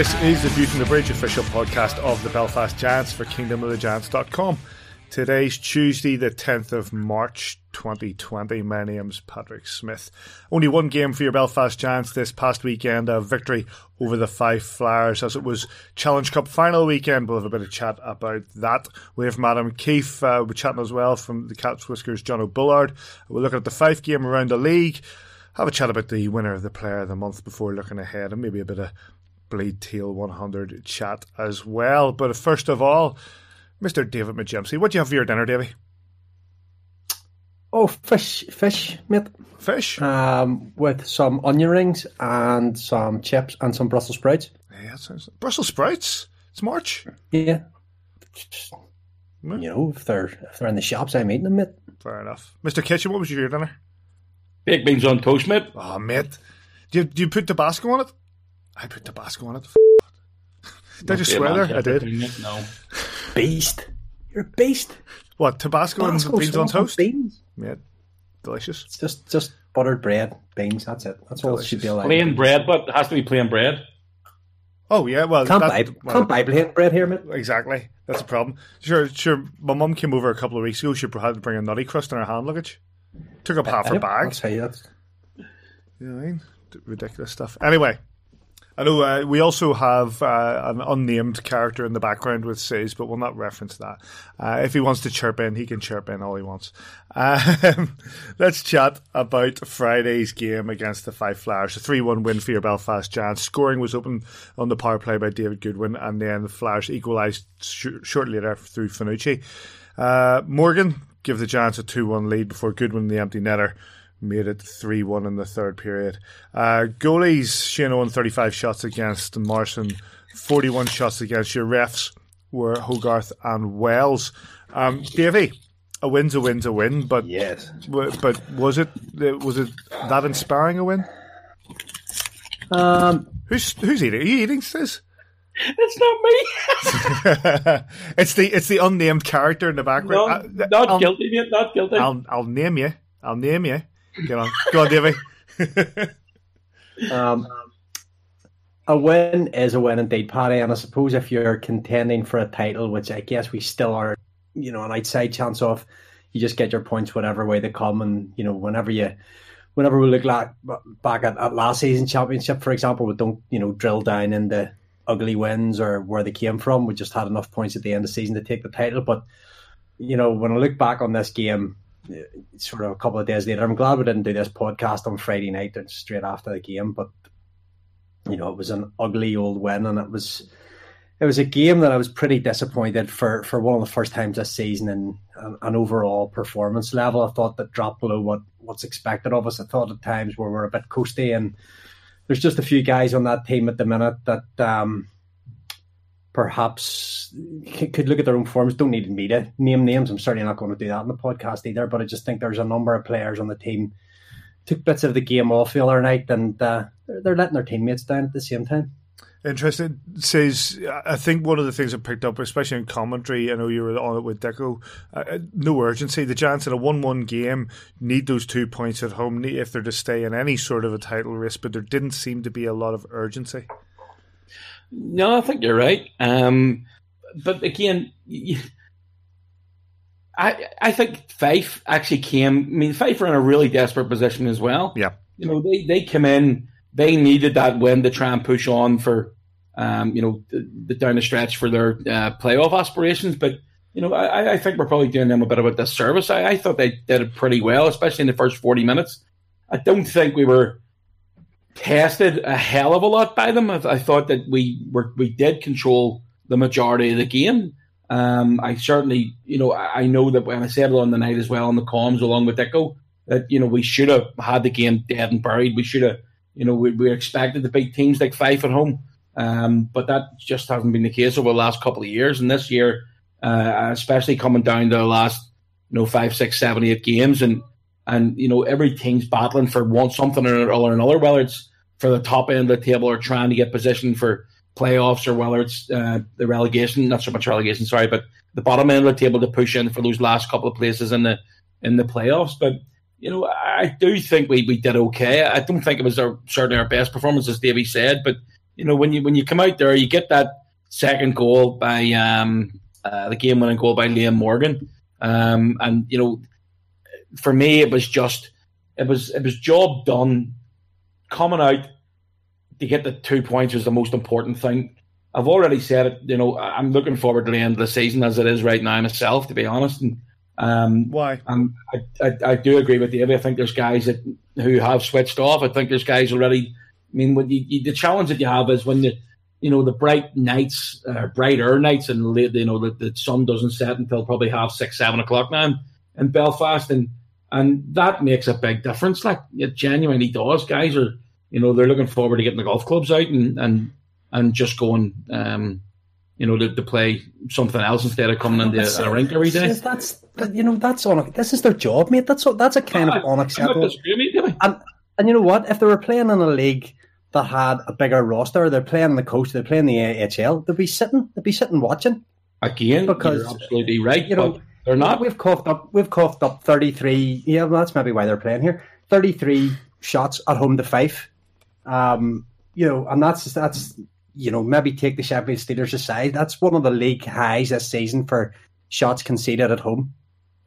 This is the View from the Bridge official podcast of the Belfast Giants for kingdomofthegiants.com. Today's Tuesday, the 10th of March 2020. My name's Patrick Smith. Only one game for your Belfast Giants this past weekend, a victory over the Fife Flyers as it was Challenge Cup final weekend. We'll have a bit of chat about that. We have Adam Keefe, uh, we're chatting as well from the Cat's Whiskers, Jono Bullard. We're looking at the five game around the league have a chat about the winner of the player of the month before looking ahead and maybe a bit of Bleed Tail 100 chat as well. But first of all, Mr. David McGempsey, what do you have for your dinner, Davy? Oh, fish, fish, mate. Fish? Um, with some onion rings and some chips and some Brussels sprouts. Yeah, sounds Brussels sprouts. It's March. Yeah. Just, you know, if they're if they're in the shops, I'm eating them, mate. Fair enough. Mr. Kitchen, what was your dinner? Baked beans on toast, mate. Oh, mate. Do you, do you put Tabasco on it? I put Tabasco on it. Did I just swear there? I did. No. Beast. You're a beast. What, Tabasco and Tabasco beans on toast? Beans. Yeah, delicious. It's just just buttered bread, beans. That's it. That's all it should be like. Plain bread, but it has to be plain bread. Oh yeah, well, Can't that- buy well, can't buy plain bread here, mate. exactly. That's a problem. Sure, sure. My mum came over a couple of weeks ago. She had to bring a nutty crust in her hand luggage. Took up half her I'll bag. tell you that's You know what I mean? Ridiculous stuff. Anyway, I know uh, we also have uh, an unnamed character in the background with Says, but we'll not reference that. Uh, if he wants to chirp in, he can chirp in all he wants. Um, let's chat about Friday's game against the Fife Flyers. A 3 1 win for your Belfast Giants. Scoring was open on the power play by David Goodwin, and then the Flyers equalised sh- shortly later through Finucci. Uh, Morgan give the Giants a 2 1 lead before Goodwin, the empty netter, made it 3 1 in the third period. Uh, goalies, Shane Owen, 35 shots against Morrison, 41 shots against your refs were Hogarth and Wells. Um, Davey, a win's a win's a win, but yes. w- but was it was it that inspiring a win? Um, Who's who's eating? Are you eating, Sis? It's not me. it's the it's the unnamed character in the no, background. I- not I'll, guilty, mate. Not guilty. I'll I'll name you. I'll name you. Get on, go on, Davey. um, a win is a win indeed, Paddy. And I suppose if you're contending for a title, which I guess we still are, you know, an outside chance of, you just get your points whatever way they come. And you know, whenever you, whenever we look like, back at, at last season championship, for example, we don't, you know, drill down into ugly wins or where they came from. We just had enough points at the end of the season to take the title. But you know, when I look back on this game, sort of a couple of days later, I'm glad we didn't do this podcast on Friday night straight after the game. But you know, it was an ugly old win, and it was it was a game that I was pretty disappointed for for one of the first times this season and an, an overall performance level. I thought that dropped below what what's expected of us. I thought at times where we're a bit coasty, and there's just a few guys on that team at the minute that. um Perhaps could look at their own forms. Don't need me to name names. I'm certainly not going to do that in the podcast either. But I just think there's a number of players on the team took bits of the game off the other night, and uh, they're, letting their teammates down at the same time. Interesting. Says I think one of the things I picked up, especially in commentary, I know you were on it with Deco. Uh, no urgency. The Giants in a one-one game need those two points at home if they're to stay in any sort of a title race, but there didn't seem to be a lot of urgency. No, I think you're right. Um, but again, I I think Fife actually came. I mean, Fife were in a really desperate position as well. Yeah. You know, they they come in. They needed that win to try and push on for, um, you know, the, the down the stretch for their uh, playoff aspirations. But you know, I, I think we're probably doing them a bit of a disservice. I, I thought they did it pretty well, especially in the first forty minutes. I don't think we were tested a hell of a lot by them. I, I thought that we were we did control the majority of the game. Um, I certainly, you know, I, I know that when I said it on the night as well on the comms along with Dicko, that you know we should have had the game dead and buried. We should have you know, we, we're expected to beat teams like Fife at home. Um, but that just hasn't been the case over the last couple of years. And this year, uh, especially coming down to the last, you know, five, six, seven, eight games, and and you know every team's battling for one something or, another, whether it's for the top end of the table or trying to get position for playoffs, or whether it's uh, the relegation, not so much relegation, sorry, but the bottom end of the table to push in for those last couple of places in the in the playoffs. But you know, I do think we, we did okay. I don't think it was our certainly our best performance, as Davey said, but you know, when you when you come out there, you get that second goal by um, uh, the game winning goal by Liam Morgan, um, and you know, for me, it was just it was it was job done. Coming out to get the two points was the most important thing. I've already said it. You know, I'm looking forward to the end of the season as it is right now myself, to be honest. And um, why? I, I, I do agree with David. I think there's guys that who have switched off. I think there's guys already I mean, when you, you, the challenge that you have is when the you know, the bright nights, uh, brighter nights, and late, you know, the, the sun doesn't set until probably half six, seven o'clock now in, in Belfast, and and that makes a big difference. Like it genuinely does. Guys are, you know, they're looking forward to getting the golf clubs out and and and just going, um, you know, to, to play something else instead of coming into a rink every day. That's you know, that's on. This is their job, mate. That's that's a kind of unacceptable. And and you know what? If they were playing in a league that had a bigger roster, they're playing the coast, they're playing the AHL, they'd be sitting, they'd be sitting watching. Again, because you're absolutely right. You know, they're not. We've coughed up. We've coughed up thirty three. Yeah, well, that's maybe why they're playing here. Thirty three shots at home to Fife. Um, you know, and that's that's you know maybe take the Sheffield Steelers aside. That's one of the league highs this season for shots conceded at home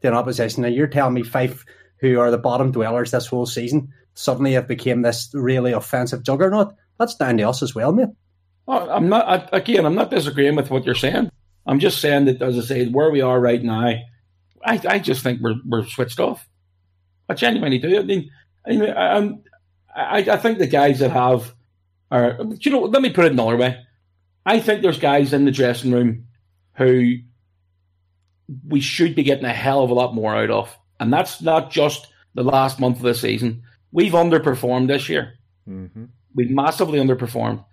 to an opposition. Now you're telling me Fife, who are the bottom dwellers this whole season, suddenly have became this really offensive juggernaut. That's down to us as well, mate. I'm not I, again. I'm not disagreeing with what you're saying. I'm just saying that, as I say, where we are right now, I, I just think we're we're switched off. I genuinely do. I mean, I, mean, I, I think the guys that have are. You know, let me put it another way. I think there's guys in the dressing room who we should be getting a hell of a lot more out of, and that's not just the last month of the season we've underperformed this year. Mm-hmm. We've massively underperformed.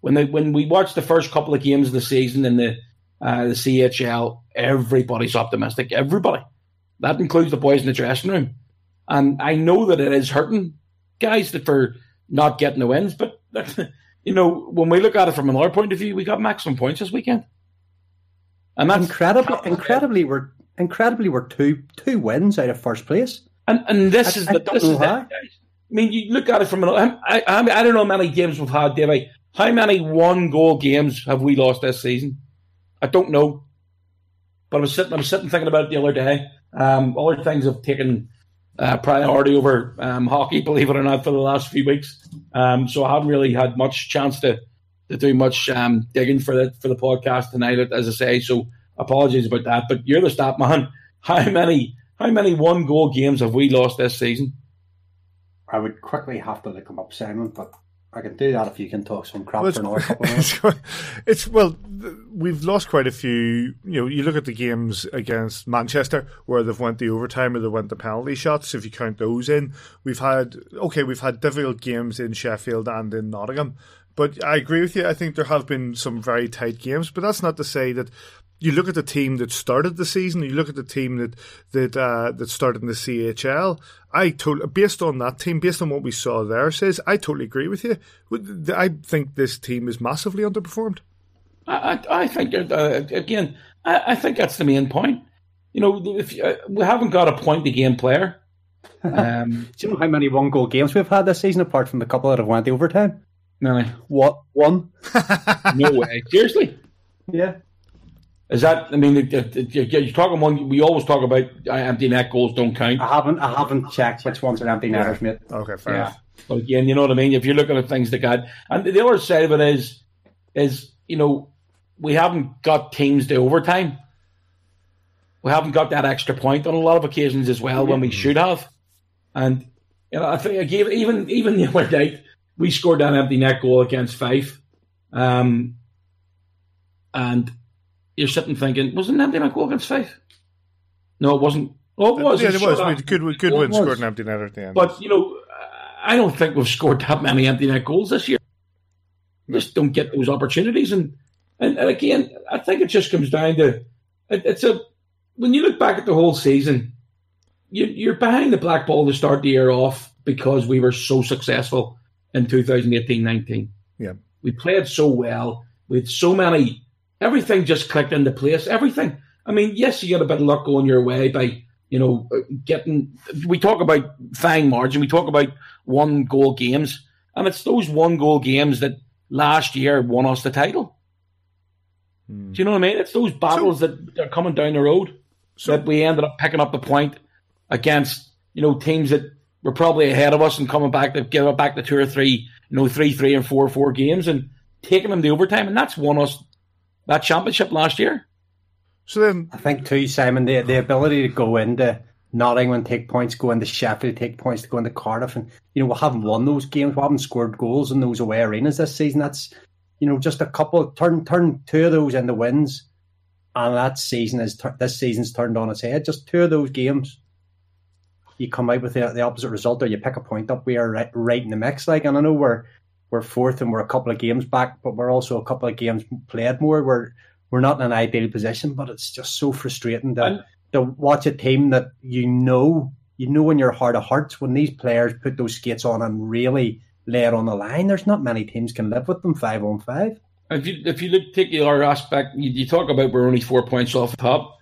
When they, when we watched the first couple of games of the season in the uh, the CHL, everybody's optimistic. Everybody, that includes the boys in the dressing room. And I know that it is hurting guys that for not getting the wins, but you know when we look at it from another point of view, we got maximum points this weekend. And that's incredibly, incredibly, we're incredibly we're two two wins out of first place. And and this I, is the this is the, I mean, you look at it from an. I, I, I don't know how many games we've had, Davey. How many one goal games have we lost this season? I don't know. But I was sitting, I was sitting thinking about it the other day. Um, other things have taken uh, priority over um, hockey, believe it or not, for the last few weeks. Um, so I haven't really had much chance to, to do much um, digging for the for the podcast tonight, as I say. So apologies about that. But you're the stat man. How many how many one goal games have we lost this season? I would quickly have to look them up, Simon, but I can do that if you can talk some crap well, for another couple of minutes. It's well, we've lost quite a few. You know, you look at the games against Manchester where they've went the overtime or they went the penalty shots. If you count those in, we've had okay, we've had difficult games in Sheffield and in Nottingham. But I agree with you. I think there have been some very tight games, but that's not to say that you look at the team that started the season, you look at the team that that uh, that started in the CHL. I told based on that team, based on what we saw there, says I totally agree with you. I think this team is massively underperformed. I, I think uh, again, I, I, think that's the main point. You know, if uh, we haven't got a point to game player. Um, Do you know how many one goal games we've had this season, apart from the couple that have went to overtime? No, what one? no way. Seriously? Yeah. Is that? I mean, you talk talking one. We always talk about uh, empty net goals don't count. I haven't. I haven't checked which ones are empty netters, mate. Okay, fair yeah. enough. But again, you know what I mean. If you're looking at things like that, and the other side of it is, is you know, we haven't got teams to overtime. We haven't got that extra point on a lot of occasions as well when we should have. And you know, I think I gave even even the other night we scored that empty net goal against Fife, um, and you're sitting thinking, wasn't empty net goal against Fife? No, it wasn't. Oh, it uh, was. Yeah, it was. Good, good win scored an empty net at the end. But you know, I don't think we've scored that many empty net goals this year. We just don't get those opportunities, and, and and again, I think it just comes down to it, it's a when you look back at the whole season, you, you're behind the black ball to start the year off because we were so successful in 2018-19. Yeah, we played so well. We had so many. Everything just clicked into place. Everything. I mean, yes, you got a bit of luck going your way by you know getting. We talk about fine margin. We talk about one goal games, and it's those one goal games that last year won us the title. Hmm. Do you know what I mean? It's those battles so, that are coming down the road so, that we ended up picking up the point against you know teams that were probably ahead of us and coming back to give it back to two or three, you know, three, three, and four, four games and taking them to overtime, and that's won us that championship last year. So then, I think too, Simon, the the ability to go into Nottingham take points, go into Sheffield take points, to go into Cardiff, and you know we haven't won those games, we haven't scored goals in those away arenas this season. That's you know just a couple turn turn two of those into wins, and that season is this season's turned on its head. Just two of those games, you come out with the, the opposite result, or you pick a point up. We are right, right in the mix. Like, and I know we're we're fourth and we're a couple of games back, but we're also a couple of games played more. We're we're not in an ideal position, but it's just so frustrating to and, to watch a team that you know you know in your heart of hearts when these players put those skates on and really lay it on the line. There's not many teams can live with them five on five. If you if you look take our aspect, you, you talk about we're only four points off the top.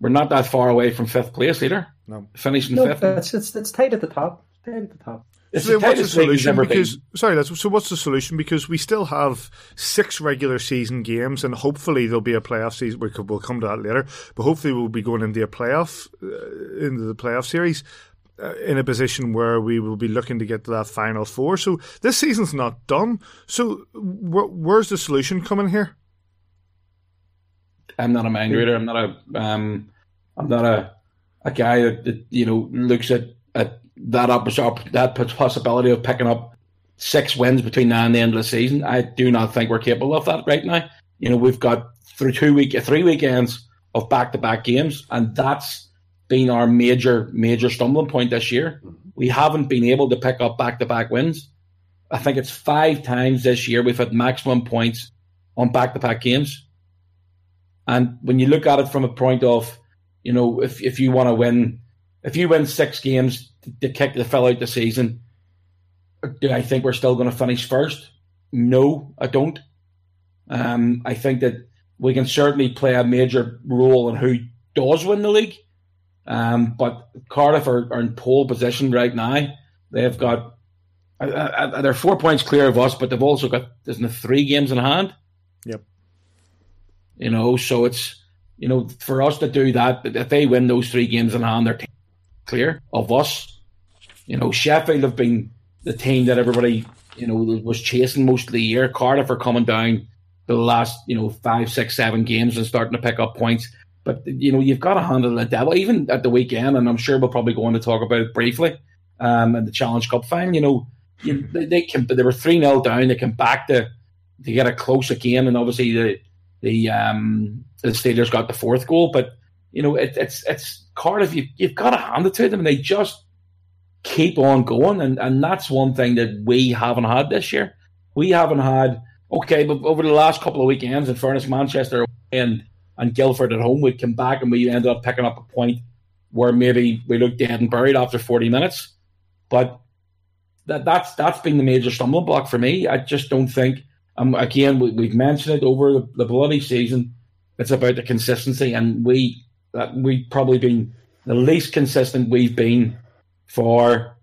We're not that far away from fifth place either. No, finishing no, fifth. It's, it's it's tight at the top. It's tight at the top. It's so what's the solution? Because been. sorry, that's, so what's the solution? Because we still have six regular season games, and hopefully there'll be a playoff season. We could, we'll come to that later, but hopefully we'll be going into a playoff uh, into the playoff series uh, in a position where we will be looking to get to that final four. So this season's not done. So wh- where's the solution coming here? I'm not a mind reader. I'm not a um, I'm not a a guy that, that you know looks at at that up that possibility of picking up six wins between now and the end of the season. I do not think we're capable of that right now. You know, we've got through two week three weekends of back to back games, and that's been our major major stumbling point this year. Mm-hmm. We haven't been able to pick up back to back wins. I think it's five times this year we've had maximum points on back to back games. And when you look at it from a point of, you know, if if you want to win, if you win six games to kick the fill out the season. Do I think we're still going to finish first? No, I don't. Um, I think that we can certainly play a major role in who does win the league. Um, but Cardiff are, are, in pole position right now. They've got uh, uh, they're four points clear of us, but they've also got isn't it three games in hand. Yep. You know, so it's you know for us to do that, if they win those three games in hand, they're clear of us. You know, Sheffield have been the team that everybody, you know, was chasing most of the year. Cardiff are coming down the last, you know, five, six, seven games and starting to pick up points. But, you know, you've got to handle the devil, even at the weekend, and I'm sure we'll probably go on to talk about it briefly, um, in the Challenge Cup final, you know, you, they, they can, they were 3 0 down, they come back to, to get a close again, and obviously the, the, um, the Steelers got the fourth goal, but, you know, it, it's, it's Cardiff, you, you've got to hand it to them, and they just, keep on going. And, and that's one thing that we haven't had this year. We haven't had, okay, but over the last couple of weekends, in fairness, Manchester and, and Guildford at home, we'd come back and we ended up picking up a point where maybe we looked dead and buried after 40 minutes. But that that's that's been the major stumbling block for me. I just don't think. Um, again, we, have mentioned it over the, the, bloody season. It's about the consistency, and we that we've probably been the least consistent we've been for,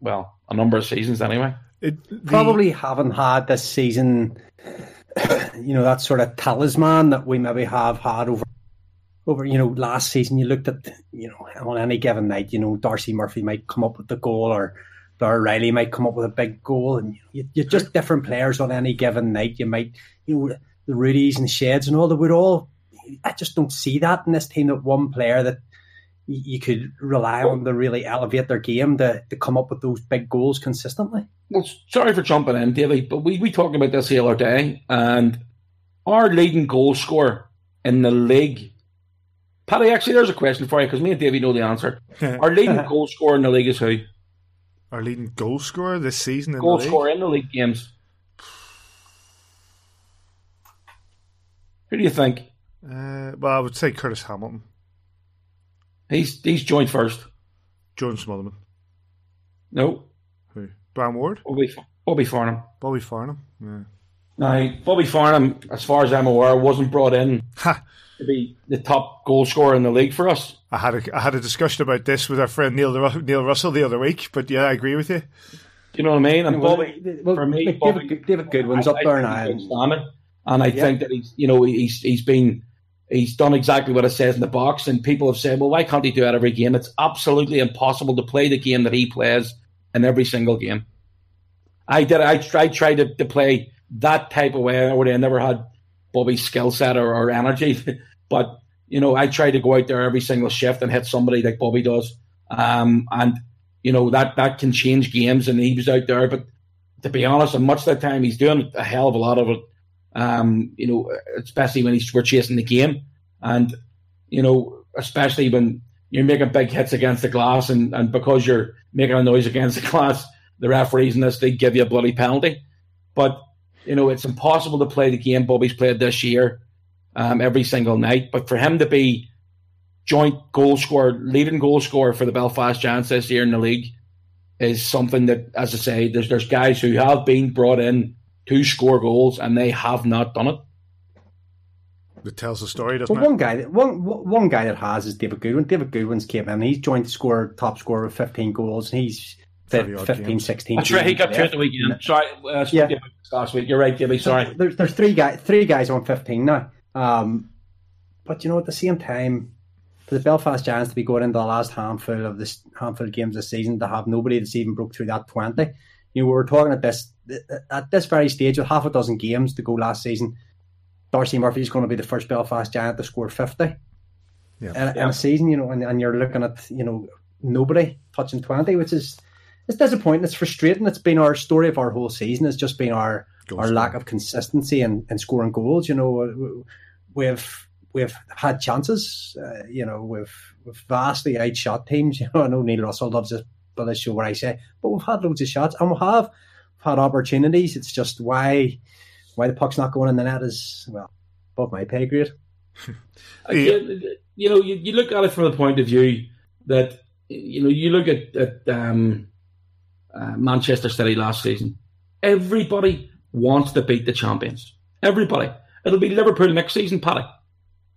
well, a number of seasons anyway. It, the... Probably haven't had this season, you know, that sort of talisman that we maybe have had over over, you know, last season you looked at, you know, on any given night, you know, Darcy Murphy might come up with the goal or Dar Riley might come up with a big goal and you, you're just different players on any given night. You might, you know, the Rudies and Sheds and all that would all, I just don't see that in this team that one player that you could rely on to really elevate their game to, to come up with those big goals consistently. Well, sorry for jumping in, Davey, but we, we talked about this the other day, and our leading goal scorer in the league. Paddy, actually, there's a question for you because me and Davey know the answer. our leading goal scorer in the league is who? Our leading goal scorer this season in Goal the league. scorer in the league games. Who do you think? Uh, well, I would say Curtis Hamilton, He's he's joined first. Jordan Smotherman, No, who Brian Ward, Bobby Bobby Farnham. Bobby Farnham. Yeah. Now, Bobby Farnham, as far as I'm aware, wasn't brought in Ha! to be the top goal scorer in the league for us. I had a I had a discussion about this with our friend Neil Neil Russell the other week, but yeah, I agree with you. Do you know what I mean? And Well, Bobby, well, for me, David, Bobby, David Goodwin's up there I now. think he's. And I Yeah. think that he's, you know, he's he's been he's done exactly what it says in the box. And people have said, well, why can't he do that every game? It's absolutely impossible to play the game that he plays in every single game. I did. I tried tried to, to play that type of way. I never had Bobby's skill set or, or energy, but you know, I tried to go out there every single shift and hit somebody like Bobby does. Um, and you know that that can change games. And he was out there, but to be honest, and much of the time he's doing a hell of a lot of it. Um, you know, especially when he's we're chasing the game, and you know, especially when you're making big hits against the glass, and, and because you're making a noise against the glass, the referees in this league give you a bloody penalty. But you know, it's impossible to play the game Bobby's played this year um, every single night. But for him to be joint goal scorer, leading goal scorer for the Belfast Giants this year in the league is something that, as I say, there's there's guys who have been brought in to score goals and they have not done it. It tells the story, doesn't Well, it? one guy, that, one one guy that has is David Goodwin. David Goodwin's came in. He's joined the score top scorer with 15 goals, and he's 30 15, games. 16. That's right. He got two at the weekend. Sorry, uh, Yeah. yeah. last week. You're right, Gibby. Sorry. There's there's three guys three guys on 15 now. Um, but you know, at the same time, for the Belfast Giants to be going into the last handful of this handful of games this season to have nobody that's even broke through that 20. You know, we were talking at this at this very stage with half a dozen games to go last season. Darcy Murphy is going to be the first Belfast Giant to score 50 Yeah. in, in Yeah. a season, you know, and, and you're looking at, you know, nobody touching 20, which is it's disappointing. It's frustrating. It's been our story of our whole season. It's just been our Goal our scoring. lack of consistency in, in scoring goals. You know, we've we've had chances. Uh, you know, we've we've vastly outshot teams. You know, I know Neil Russell loves this, but this show what I say, but we've had loads of shots and we have had opportunities. It's just why why the puck's not going in the net is well above my pay grade. You, you know, you, you look at it from the point of view that you know you look at, at um, uh, Manchester City last season. Everybody wants to beat the champions. Everybody. It'll be Liverpool next season, Paddy.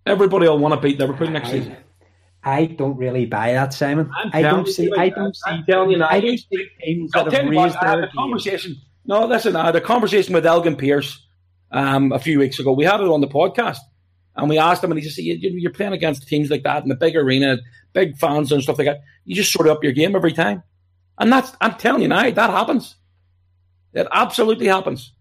Everybody will want to beat Liverpool next season. I don't really buy that, Simon. I'm I don't see. I don't see. I'm telling you now. I don't see teams that have what, raised I had their a conversation. No, listen, I had a conversation with Elgin Pearce um, a few weeks ago. We had it on the podcast, and we asked him, and he just said, you, "You're playing against teams like that in the big arena, big fans and stuff like that. You just sort of up your game every time." And that's, I'm telling you now, that happens. It absolutely happens.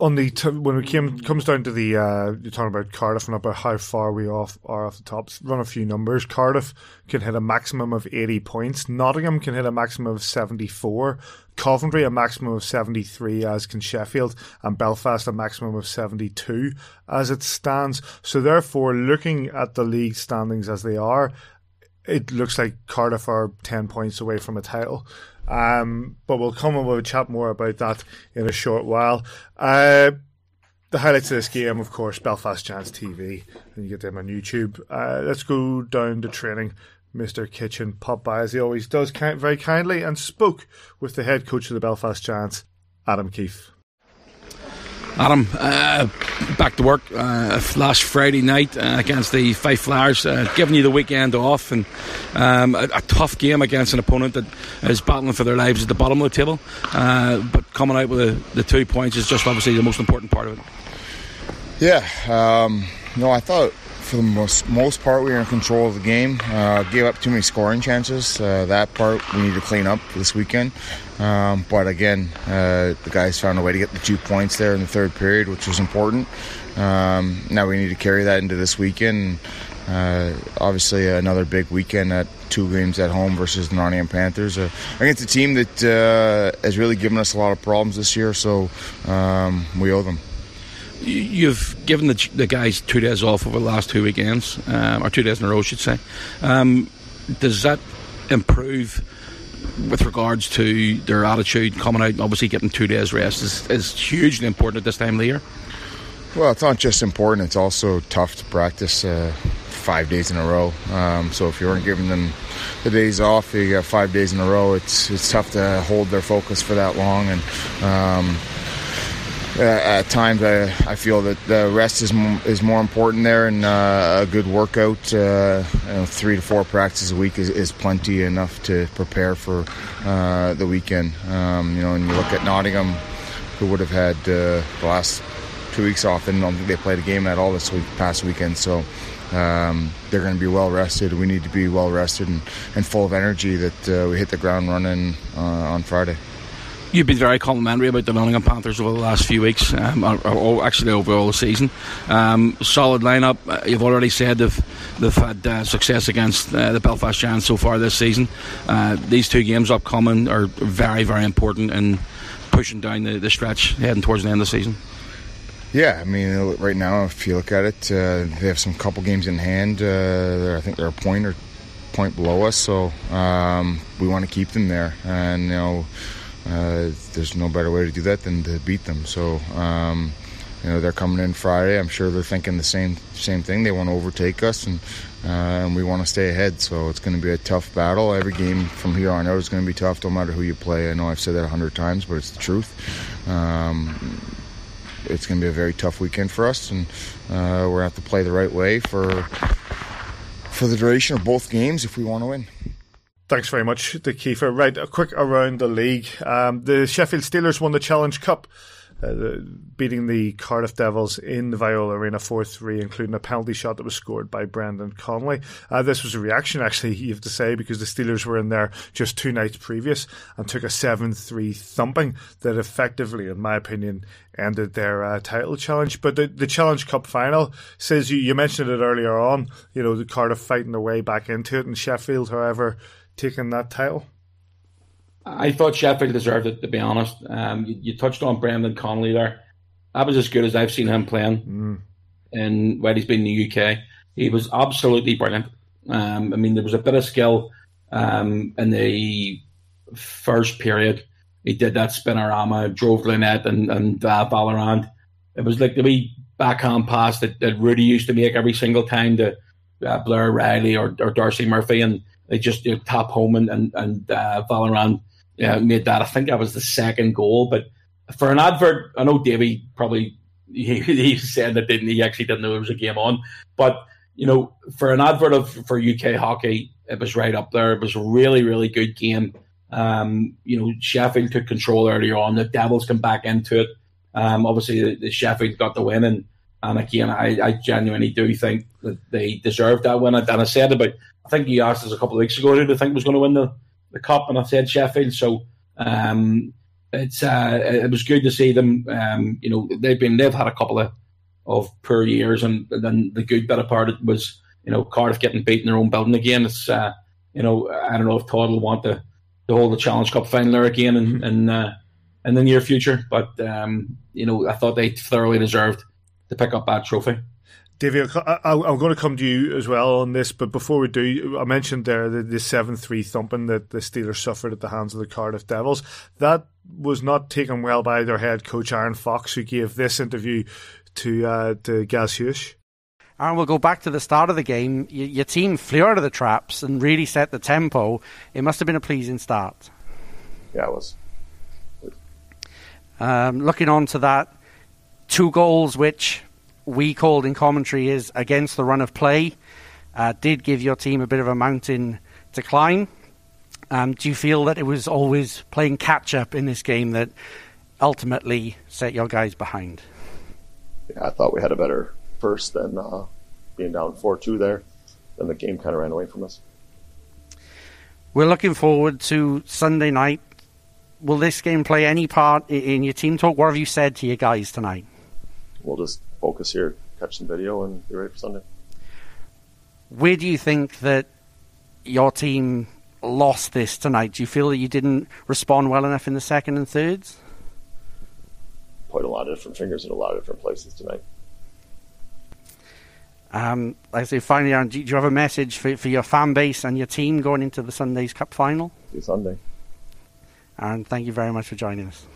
On the t- when we came comes down to the uh, you're talking about Cardiff and about how far we off are off the top. Run a few numbers. Cardiff can hit a maximum of eighty points. Nottingham can hit a maximum of seventy four. Coventry a maximum of seventy three, as can Sheffield, and Belfast a maximum of seventy two as it stands. So therefore, looking at the league standings as they are, it looks like Cardiff are 10 points away from a title. Um, but we'll come and we'll chat more about that in a short while. Uh, the highlights of this game, of course, Belfast Giants TV, and you get them on YouTube. Uh, let's go down to training. Mr. Kitchen popped by as he always does, very kindly, and spoke with the head coach of the Belfast Giants, Adam Keefe. Adam, uh, back to work uh, last Friday night uh, against the Fife Flyers, uh, giving you the weekend off and um, a, a tough game against an opponent that is battling for their lives at the bottom of the table. Uh, but coming out with the, the two points is just obviously the most important part of it. Yeah, um, no, I thought for the most most part we were in control of the game. Uh, gave up too many scoring chances. Uh, that part we need to clean up this weekend. Um, but again, uh, the guys found a way to get the two points there in the third period, which was important. Um, now we need to carry that into this weekend. Uh, obviously, another big weekend at two games at home versus the Nottingham Panthers uh, against a team that uh, has really given us a lot of problems this year. So um, we owe them. You- You've given the, the guys two days off over the last two weekends, um, or two days in a row, I should say. Um, does that improve with regards to their attitude coming out? Obviously, getting two days rest is, is hugely important at this time of the year. Well, it's not just important; it's also tough to practice uh, five days in a row. Um, so if you weren't giving them the days off, you got five days in a row. It's it's tough to hold their focus for that long, and um, at times I, I feel that the rest is is more important there, and uh, a good workout, uh, you know, three to four practices a week is, is plenty enough to prepare for uh, the weekend. Um, you know, and you look at Nottingham, who would have had uh, the last two weeks off, and I don't think they played a game at all this week, past weekend. So um, they're going to be well rested. We need to be well rested and, and full of energy that uh, we hit the ground running uh, on Friday. You've been very complimentary about the Nottingham Panthers over the last few weeks, um, or, or, actually over all the season. Um, solid lineup. Uh, you've already said they've they've had uh, success against uh, the Belfast Giants so far this season. Uh, these two games upcoming are very very important in pushing down the, the stretch heading towards the end of the season. Yeah, I mean, right now, if you look at it, uh, they have some couple games in hand. Uh, I think they're a point or point below us, so um, we want to keep them there. And you know, uh, there's no better way to do that than to beat them. So. Um, you know they're coming in Friday. I'm sure they're thinking the same same thing. They want to overtake us, and uh, and we want to stay ahead. So it's going to be a tough battle. Every game from here on out is going to be tough, no matter who you play. I know I've said that a hundred times, but it's the truth. Um, it's going to be a very tough weekend for us, and uh, we're going to have to play the right way for for the duration of both games if we want to win. Thanks very much, the Kiefer. Right, a quick around the league. Um, the Sheffield Steelers won the Challenge Cup uh, beating the Cardiff Devils in the Viola Arena 4 3, including a penalty shot that was scored by Brendan Connolly. Uh, this was a reaction, actually, you have to say, because the Steelers were in there just two nights previous and took a 7 3 thumping that effectively, in my opinion, ended their uh, title challenge. But the, the Challenge Cup final says you, you mentioned it earlier on, you know, the Cardiff fighting their way back into it, and Sheffield, however, taking that title. I thought Sheffield deserved it, to be honest. Um, you, you, touched on Brendan Connolly there. That was as good as I've seen him playing mm. in while he's been in the UK. He was absolutely brilliant. Um, I mean, there was a bit of skill um, in the first period. He did that spinorama, drove Lynette and, and uh. It was like the wee backhand pass that, that Rudy used to make every single time to uh, Blair Riley or, or Darcy Murphy, and they just you know, tap home and and, uh, yeah, made that. I think that was the second goal. But for an advert, I know Davey probably he, he said that didn't he actually didn't know there was a game on. But you know, for an advert of for UK hockey, it was right up there. It was a really really good game. Um, you know, Sheffield took control earlier on. The Devils come back into it. Um, obviously, the, the Sheffield got the win, and and again, I, I genuinely do think that they deserved that win. And I said about, I think you asked us a couple of weeks ago who do you think was going to win the the cup, and I said Sheffield. So um, it's uh, it was good to see them. Um, you know, they've been they've had a couple of of poor years, and, then the good bit part it was you know Cardiff getting beat in their own building again. It's uh, you know I don't know if Todd will want to, to hold the Challenge Cup final there again in in, uh, in the near future, but um, you know I thought they thoroughly deserved to pick up that trophy. Davey, I'm going to come to you as well on this, but before we do, I mentioned there the, the 7 3 thumping that the Steelers suffered at the hands of the Cardiff Devils. That was not taken well by their head coach, Aaron Fox, who gave this interview to, uh, to Gaz Hughes. And we'll go back to the start of the game. Your team flew out of the traps and really set the tempo. It must have been a pleasing start. Yeah, it was. Um, looking on to that, two goals which we called in commentary is against the run of play. Uh, did give your team a bit of a mountain to climb. Um, do you feel that it was always playing catch up in this game that ultimately set your guys behind? Yeah, I thought we had a better first than uh, being down 4 2 there. Then the game kind of ran away from us. We're looking forward to Sunday night. Will this game play any part in your team talk? What have you said to your guys tonight? We'll just focus here, catch some video, and be ready for Sunday. Where do you think that your team lost this tonight? Do you feel that you didn't respond well enough in the second and thirds? Point a lot of different fingers in a lot of different places tonight. Um, like I say, finally, Aaron, do you have a message for, for your fan base and your team going into the Sunday's Cup final? See Sunday. Aaron, thank you very much for joining us.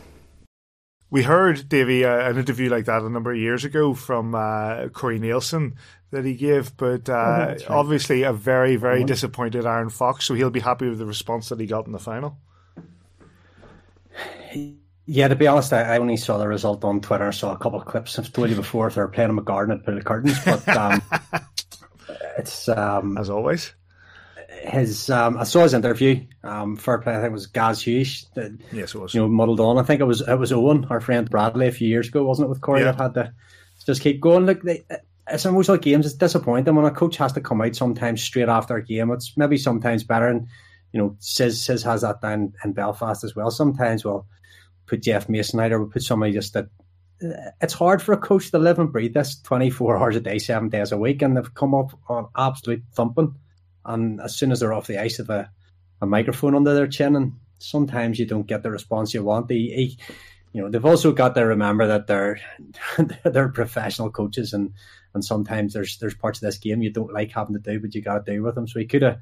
We heard, Davey, uh, an interview like that a number of years ago from uh, Corey Neilson that he gave, but uh, oh, right. obviously a very, very disappointed Aaron Fox, so he'll be happy with the response that he got in the final. Yeah, to be honest, I, I, only saw the result on Twitter. I Saw a couple of clips. I've told you before if they were playing in McGarden, I'd put the curtains. But um, it's um, as always. His um, I saw his interview. Um, fair play. I think it was Gaz Hughes. That, yes, it was. You know, muddled on. I think it was it was Owen, our friend Bradley, a few years ago, wasn't it? With Corey, yeah. that had to just keep going. Look, they, it's emotional games. It's disappointing when a coach has to come out sometimes straight after a game. It's maybe sometimes better, and you know, says says has that down in Belfast as well. Sometimes, well put Jeff Mason out or we put somebody just that it's hard for a coach to live and breathe this 24 hours a day, seven days a week, and they've come up on absolute thumping. And as soon as they're off the ice, have a, a microphone under their chin, and sometimes you don't get the response you want. They, he, you know, they've also got to remember that they're they're professional coaches, and and sometimes there's there's parts of this game you don't like having to do, but you got to do with them. So he could have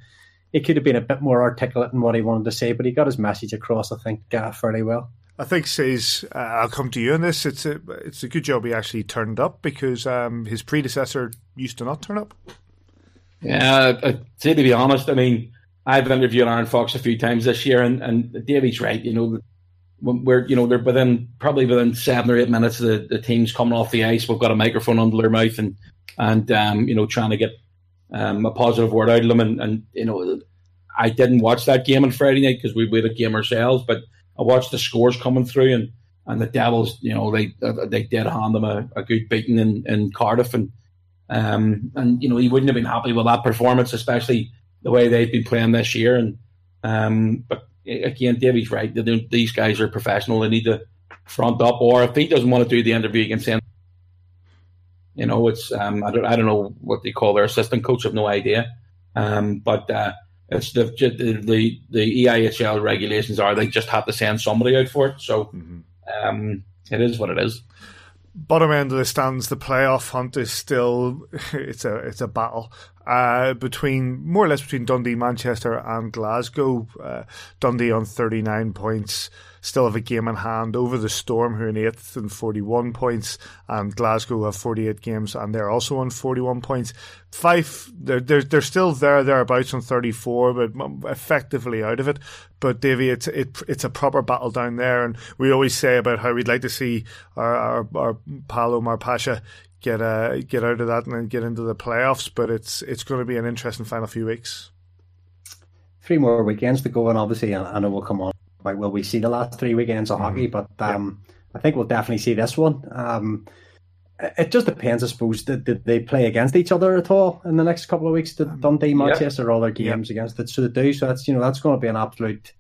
he could have been a bit more articulate in what he wanted to say, but he got his message across, I think, uh, fairly well. I think says uh, I'll come to you on this. It's a it's a good job he actually turned up because um, his predecessor used to not turn up. Yeah, I, say to be honest, I mean I've interviewed Aaron Fox a few times this year, and and Davey's right. You know, we're you know they're within probably within seven or eight minutes the the team's coming off the ice. We've got a microphone under their mouth and and um, you know trying to get um, a positive word out of them. And, and you know, I didn't watch that game on Friday night because we had a game ourselves, but I watched the scores coming through, and and the Devils, you know, they they did hand them a, a good beating in, in Cardiff, and um and you know he wouldn't have been happy with that performance, especially the way they've been playing this year. And um, but again, Davey's right. These guys are professional. They need to front up, or if he doesn't want to do the interview, he can send. You know, it's um, I don't I don't know what they call their assistant coach. I've no idea. Um, but uh, it's the the the EIHL regulations are they just have to send somebody out for it. So mm-hmm. um, it is what it is. Bottom end of the stands, the playoff hunt is still it's a it's a battle uh, between more or less between Dundee, Manchester, and Glasgow. Uh, Dundee on thirty nine points still have a game in hand over the Storm, who are in eighth and 41 points, and Glasgow have 48 games, and they're also on 41 points. Fife, they're, they're, they're still there, thereabouts on 34, but effectively out of it. But Davy, it's it, it's a proper battle down there, and we always say about how we'd like to see our our, our pal Omar Pacha get uh, get out of that and then get into the playoffs. But it's it's going to be an interesting final few weeks. Three more weekends to go, and obviously, I know we'll come on like will we see the last three weekends of mm. hockey? But um, yeah. I think we'll definitely see this one. Um, it just depends, I suppose. Did, did, they play against each other at all in the next couple of weeks? Did um, Dundee, Manchester, yeah. all their games yeah. against it? So they do. So that's you know that's going to be an absolute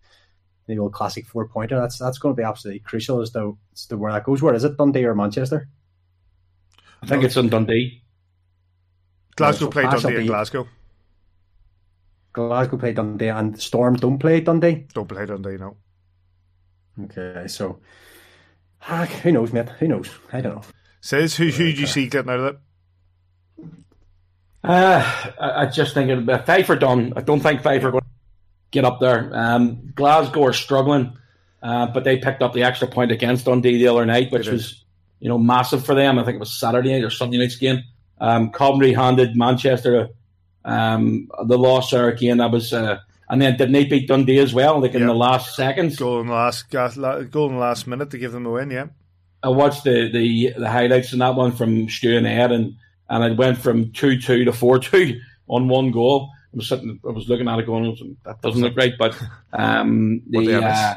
the old classic four pointer. That's that's going to be absolutely crucial as to, as to where that goes. Where is it, Dundee or Manchester? I think it's in Dundee. Glasgow played Dundee in Glasgow. Glasgow play Dundee and Storm don't play Dundee. Don't play Dundee, no. Okay, so ah, who knows, mate? Who knows? I don't know. Says who? Who do you see getting out of it? Uh, I, I just think it'll be Fife are done. I don't think Fife are going to get up there. Um, Glasgow are struggling, uh, but they picked up the extra point against Dundee the other night, which was you know massive for them. I think it was Saturday night or Sunday night's game. Um, Coventry handed Manchester um, the loss there again. That was uh, and then didn't they beat Dundee as well, like in yep. the last seconds? Goal in the last goal in the last minute to give them a win. Yeah, I watched the the, the highlights in that one from Stu and Ed, and and it went from two two to four two on one goal. I was sitting, I was looking at it going, that doesn't look right. But um, the what uh,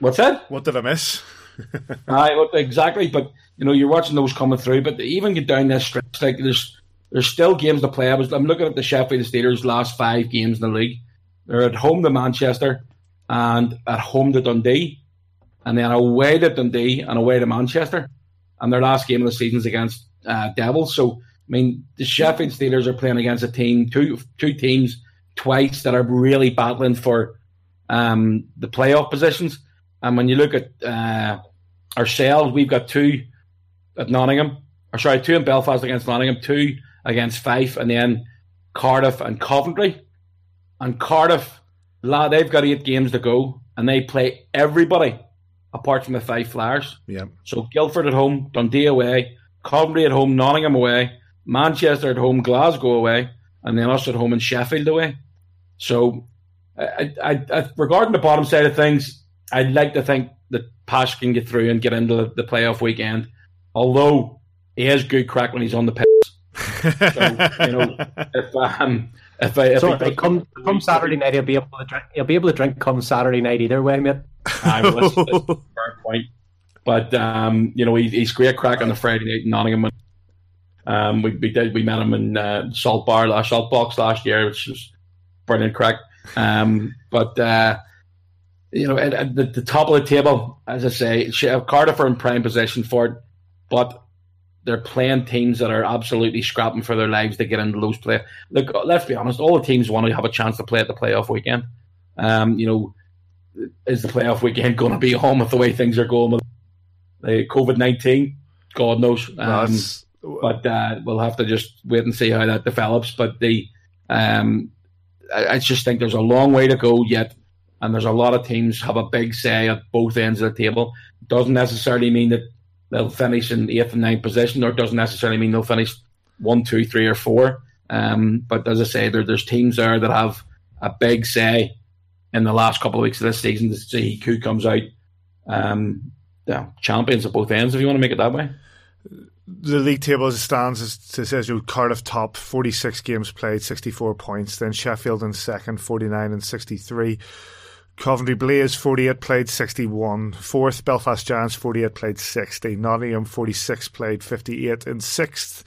what's that? What did I miss? Aye, exactly. But you know, you're watching those coming through. But even get down this stretch, like there's there's still games to play. I was I'm looking at the Sheffield Steelers' last five games in the league they're at home to Manchester and at home to Dundee, and then away to Dundee and away to Manchester. And their last game of the season is against uh, Devils. So, I mean, the Sheffield Steelers are playing against a team, two two teams twice that are really battling for um, the playoff positions. And when you look at uh, ourselves, we've got two at Nottingham, or sorry, two in Belfast against Nottingham, two against Fife, and then Cardiff and Coventry. And Cardiff, lad, they've got eight games to go, and they play everybody apart from the Fife Flyers. Yeah. So Guildford at home, Dundee away, Coventry at home, Nottingham away, Manchester at home, Glasgow away, and then us at home and Sheffield away. So, I, I, I, regarding the bottom side of things, I'd like to think that Pash can get through and get into the, the playoff weekend. Although he has good crack when he's on the pitch. so, you know, if um, if I if so he if they come come Saturday night, he'll be able to drink. He'll be able to drink come Saturday night either way, mate. I well, that's, that's a fair point. But um, you know, he, he's great crack on the Friday night in Nottingham. Um, we, we did we met him in uh, Salt Bar last Salt Box last year, which was brilliant crack. Um, but uh, you know, at, at the, the top of the table, as I say, Cardiff are in prime position for it, but they're playing teams that are absolutely scrapping for their lives to get into those play. Look, let's be honest, all the teams want to have a chance to play at the playoff weekend. Um, you know, is the playoff weekend going to be home with the way things are going with the COVID nineteen? God knows. Um, but uh, we'll have to just wait and see how that develops. But the, um, I, I just think there's a long way to go yet, and there's a lot of teams have a big say at both ends of the table. Doesn't necessarily mean that they'll finish in eighth and ninth position, or doesn't necessarily mean they'll finish one, two, three, or four. Um, but as I say, there, there's teams there that have a big say in the last couple of weeks of this season to see who comes out um, yeah, champions at both ends, if you want to make it that way. the league table as it stands is, it says you Cardiff top 46 games played 64 points then Sheffield in second 49 and 63 Coventry Blaze 48 played 61 fourth Belfast Giants 48 played 60 Nottingham 46 played 58 in sixth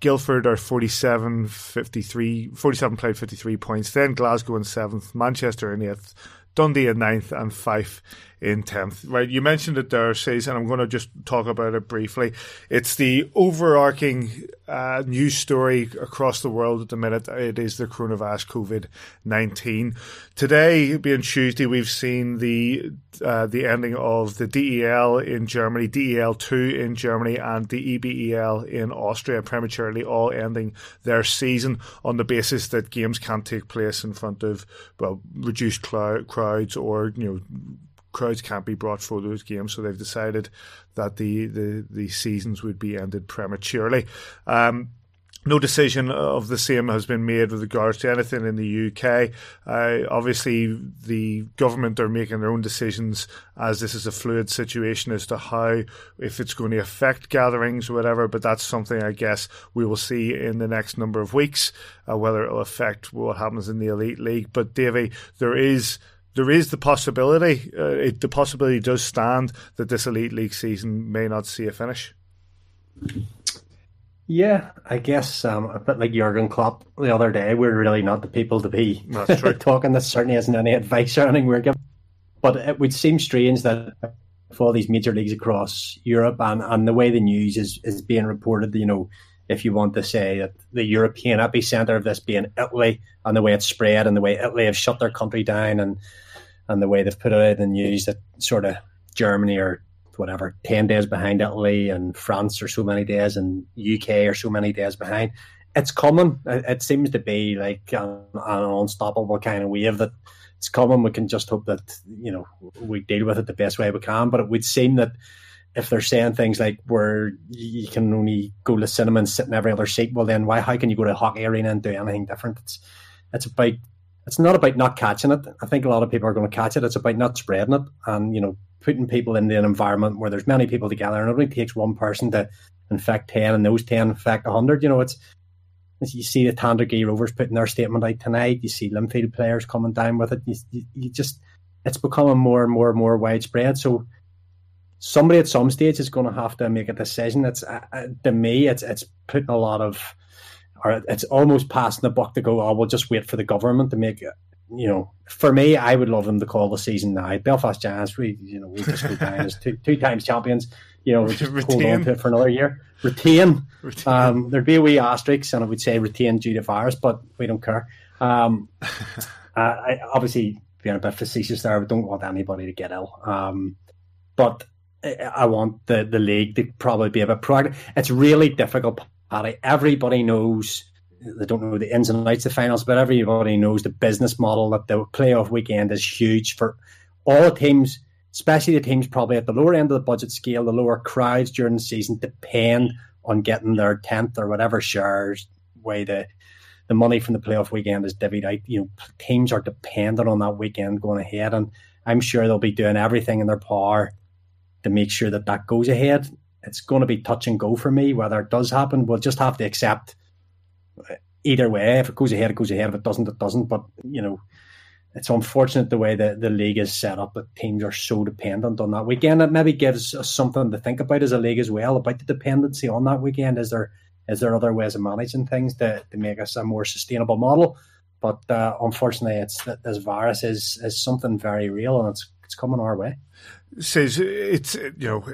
Guildford are 47 53 47 played 53 points. Then Glasgow in seventh Manchester in eighth Dundee in ninth and Fife in tenth. Right, you mentioned it there, says, and I'm going to just talk about it briefly. It's the overarching uh, news story across the world at the minute. It is the coronavirus COVID nineteen. Today, being Tuesday, we've seen the uh, the ending of the DEL in Germany, DEL two in Germany, and the EBEL in Austria prematurely, all ending their season on the basis that games can't take place in front of well reduced crowds or you know crowds can't be brought for those games, so they've decided that the the, the seasons would be ended prematurely. Um, no decision of the same has been made with regards to anything in the UK. Uh, obviously, the government are making their own decisions as this is a fluid situation as to how, if it's going to affect gatherings or whatever. But that's something I guess we will see in the next number of weeks, uh, whether it will affect what happens in the Elite League. But Davey, there is there is the possibility, uh, it, the possibility does stand that this Elite League season may not see a finish. Yeah, I guess um, a bit like Jurgen Klopp the other day. We're really not the people to be talking. This certainly isn't any advice or anything we're giving. But it would seem strange that for all these major leagues across Europe and, and the way the news is, is being reported, you know, if you want to say that the European epicenter of this being Italy and the way it's spread and the way Italy have shut their country down and and the way they've put it out in the news that sort of Germany or whatever, 10 days behind Italy and France are so many days and UK are so many days behind. It's coming. It, seems to be like an, unstoppable kind of wave that it's coming. We can just hope that, you know, we deal with it the best way we can. But it would seem that if they're saying things like where you can only go to cinema and sit in every other seat, well then why how can you go to a hockey arena and do anything different? It's it's about it's not about not catching it. I think a lot of people are going to catch it. It's about not spreading it and you know putting people in an environment where there's many people together and it only takes one person to infect ten and those ten infect hundred. You know, it's you see the Tandragee Rovers putting their statement out tonight. You see Linfield players coming down with it. You, you, you just it's becoming more and more and more widespread. So somebody at some stage is going to have to make a decision. It's uh, uh, to me, it's it's putting a lot of, or it's almost passing the buck to go. Oh, we'll just wait for the government to make it. You know, for me, I would love them to call the season now. Belfast Giants, we you know we just go down as two two times champions. You know, we just hold on to it for another year. Retain. Retain. Um, there'd be a wee asterisk, and I would say retain due to virus, but we don't care. Um, uh, I, obviously, being a bit facetious there, we don't want anybody to get ill. Um, but I- I want the, the league to probably be a bit proactive. It's really difficult Everybody knows they don't know the ins and outs of the finals, but everybody knows the business model that the playoff weekend is huge for all teams, especially the teams probably at the lower end of the budget scale, the lower crowds during the season depend on getting their tenth or whatever shares way the the money from the playoff weekend is divvied out. You know, teams are dependent on that weekend going ahead, and I'm sure they'll be doing everything in their power to make sure that that goes ahead. It's going to be touch and go for me whether it does happen. We'll just have to accept either way. If it goes ahead, it goes ahead. If it doesn't, it doesn't. But you know, it's unfortunate the way the, the league is set up that teams are so dependent on that weekend. It maybe gives us something to think about as a league as well about the dependency on that weekend. Is there is there other ways of managing things to, to make us a more sustainable model? But uh, unfortunately, it's this virus is is something very real and it's it's coming our way says it's you know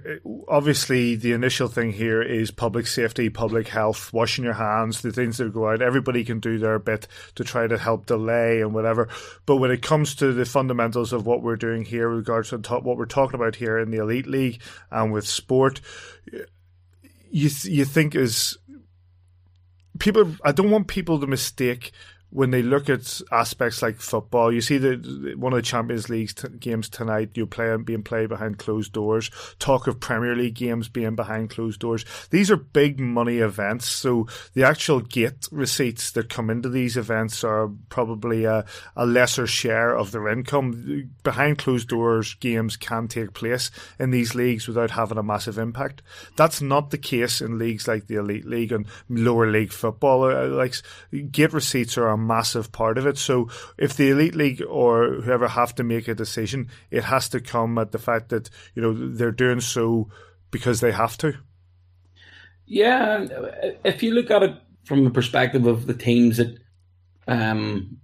obviously the initial thing here is public safety public health washing your hands the things that go out. Everybody can do their bit to try to help delay and whatever. But when it comes to the fundamentals of what we're doing here with regards to what we're talking about here in the elite league and with sport you you think is people I don't want people to mistake when they look at aspects like football, you see that one of the Champions League t- games tonight, you play being played behind closed doors. Talk of Premier League games being behind closed doors. These are big money events, so the actual gate receipts that come into these events are probably a, a lesser share of their income. Behind closed doors, games can take place in these leagues without having a massive impact. That's not the case in leagues like the Elite League and lower league football. Uh, like gate receipts are massive part of it. So if the elite league or whoever have to make a decision, it has to come at the fact that you know they're doing so because they have to. Yeah, if you look at it from the perspective of the teams that um,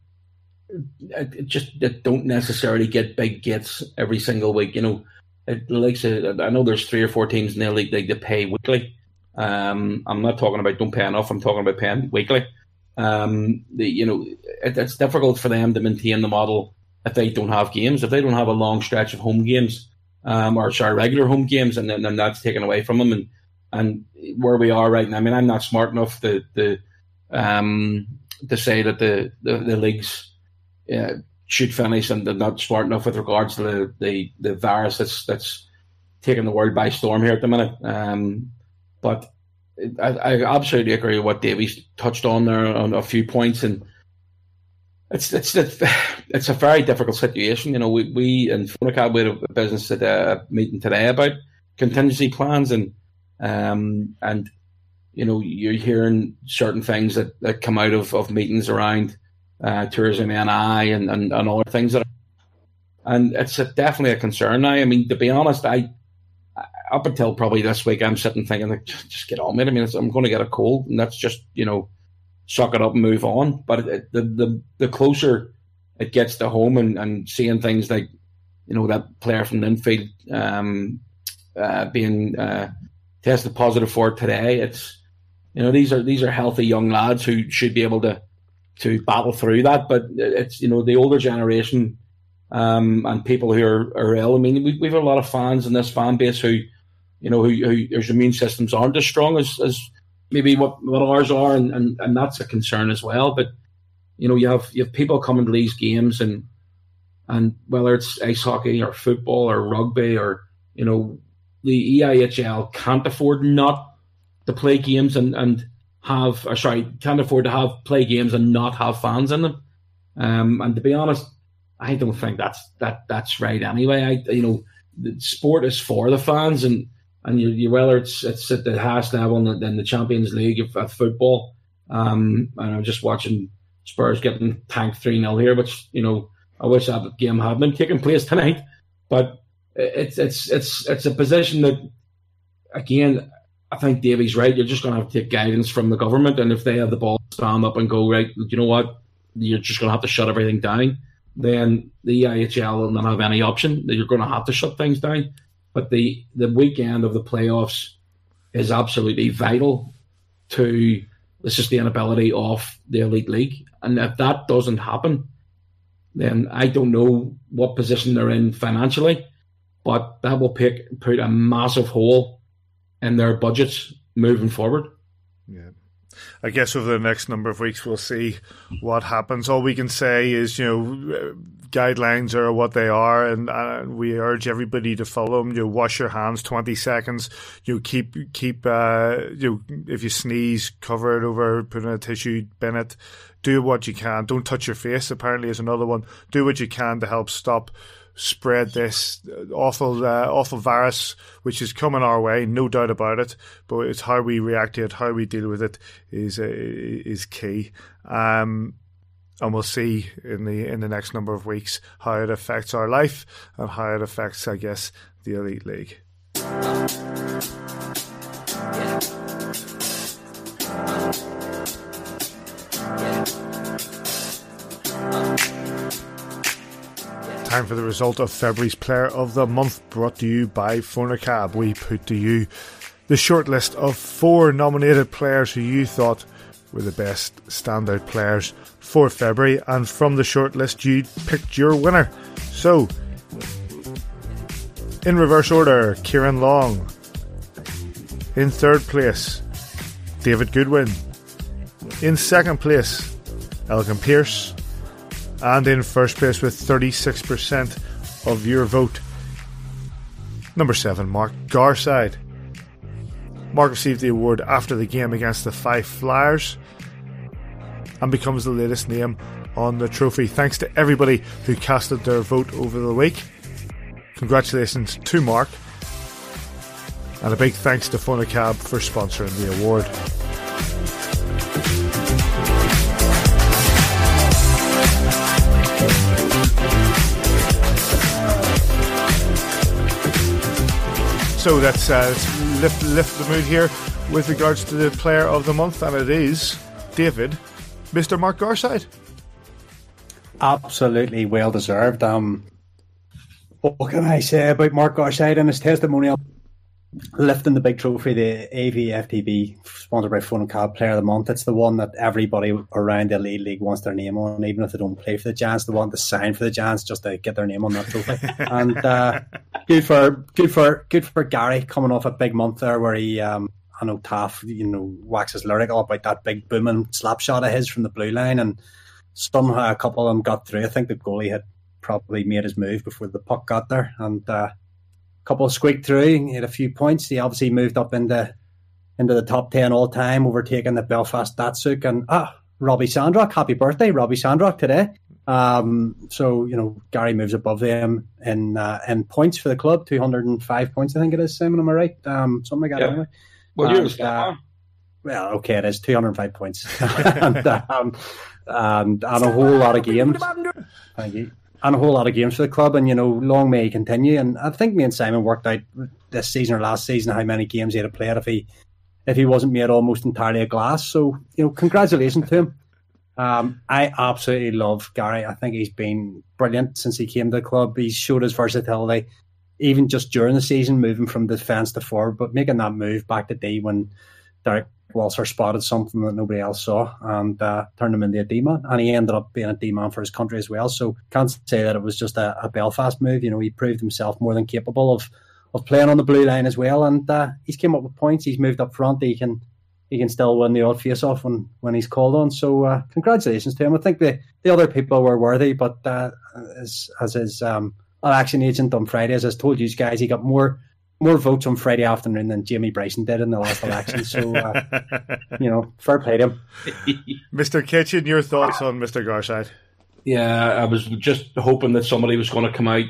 just that don't necessarily get big gets every single week, you know, it, like I know there's three or four teams in the league that pay weekly. Um, I'm not talking about don't pay enough. I'm talking about paying weekly. Um, the, you know, it, it's difficult for them to maintain the model if they don't have games, if they don't have a long stretch of home games, um, or sorry, regular home games, and then, then that's taken away from them. And and where we are right now, I mean, I'm not smart enough to to um, to say that the the, the leagues uh, should finish, and they're not smart enough with regards to the the, the virus that's that's taking the world by storm here at the minute. Um, but I, I absolutely agree with what Davies touched on there on a few points, and it's it's it's a very difficult situation. You know, we we in Fonacab we had a business at a meeting today about contingency plans, and um and you know you're hearing certain things that, that come out of, of meetings around uh, tourism NI and, and and other things that, are, and it's a, definitely a concern now. I mean, to be honest, I up until probably this week, I'm sitting thinking, like, just get on with it. I mean, I'm going to get a cold, and that's just, you know, suck it up and move on. But it, the, the the closer it gets to home and, and seeing things like, you know, that player from Linfield um, uh, being uh, tested positive for today, it's, you know, these are these are healthy young lads who should be able to to battle through that. But it's, you know, the older generation um, and people who are, are ill. I mean, we, we have a lot of fans in this fan base who you know, who, who whose immune systems aren't as strong as, as maybe what, what ours are, and, and, and that's a concern as well. But you know, you have you have people coming to these games, and and whether it's ice hockey or football or rugby or you know, the EIHL can't afford not to play games and and have or sorry can't afford to have play games and not have fans in them. Um, and to be honest, I don't think that's that that's right anyway. I you know, the sport is for the fans and and you, you whether it's it's at the highest level in the, in the Champions League of, of football. Um, and I'm just watching Spurs getting tanked three 0 here, which you know I wish that game had been taking place tonight. But it's it's it's it's a position that again I think Davy's right. You're just going to have to take guidance from the government, and if they have the ball stand up and go right, you know what, you're just going to have to shut everything down. Then the EIHL will not have any option. That you're going to have to shut things down. But the, the weekend of the playoffs is absolutely vital to the sustainability of the Elite League. And if that doesn't happen, then I don't know what position they're in financially, but that will pick, put a massive hole in their budgets moving forward. Yeah. I guess over the next number of weeks we'll see what happens. All we can say is, you know, guidelines are what they are, and uh, we urge everybody to follow them. You know, wash your hands twenty seconds. You know, keep keep uh, you know, if you sneeze, cover it over, put in a tissue bin it. Do what you can. Don't touch your face. Apparently, is another one. Do what you can to help stop spread this awful uh, awful virus which is coming our way no doubt about it but it's how we react to it how we deal with it is uh, is key. Um, and we'll see in the in the next number of weeks how it affects our life and how it affects I guess the elite league Time for the result of February's Player of the Month, brought to you by Fonacab. We put to you the shortlist of four nominated players who you thought were the best standout players for February, and from the shortlist, you picked your winner. So, in reverse order, Kieran Long. In third place, David Goodwin. In second place, Elgin Pearce and in first place with 36% of your vote. Number 7, Mark Garside. Mark received the award after the game against the Fife Flyers and becomes the latest name on the trophy. Thanks to everybody who casted their vote over the week. Congratulations to Mark. And a big thanks to Fonacab for sponsoring the award. So that's uh, lift lift the mood here with regards to the player of the month, and it is David, Mr. Mark Garside. Absolutely well deserved. Um, what can I say about Mark Garside and his testimonial? Lifting the big trophy, the AVFTB, sponsored by Phone Fonacab Player of the Month. It's the one that everybody around the Elite League wants their name on, even if they don't play for the Giants. They want to sign for the Giants just to get their name on that trophy. and uh, good for good for good for Gary coming off a big month there where he. Um, I know Taff, you know, waxes lyrical about that big booming slap shot of his from the blue line, and somehow a couple of them got through. I think the goalie had probably made his move before the puck got there, and uh, couple squeaked through. Had a few points. He obviously moved up into into the top ten all time, overtaking the Belfast Datsuk and ah Robbie Sandrock. Happy birthday, Robbie Sandrock today. Um, so you know Gary moves above them in uh, in points for the club, two hundred and five points, I think it is. Simon, am I right? Um, something like that. Yeah. Anyway. Well, And, the uh, well, okay, it is two hundred and five points, and, um, and and a whole lot of games. Thank you. And a whole lot of games for the club, and you know, long may he continue. And I think me and Simon worked out this season or last season how many games he had to play if he if he wasn't made almost entirely of glass. So you know, congratulations to him. Um, I absolutely love Gary. I think he's been brilliant since he came to the club. He's showed his versatility, even just during the season, moving from defence to forward, but making that move back to D when Derrick Walser spotted something that nobody else saw and uh, turned him into a D man. And he ended up being a D man for his country as well. So can't say that it was just a, a Belfast move. You know, he proved himself more than capable of of playing on the blue line as well. And uh, he's came up with points. He's moved up front. He can he can still win the odd face off when, when he's called on. So uh, congratulations to him. I think the, the other people were worthy, but uh, as as his um, election agent on Friday, as I told you guys, he got more more votes on Friday afternoon than Jamie Bryson did in the last election. So uh, you know, fair play to him. Mr. Kitchen, your thoughts on Mr. Garside? Yeah, I was just hoping that somebody was going to come out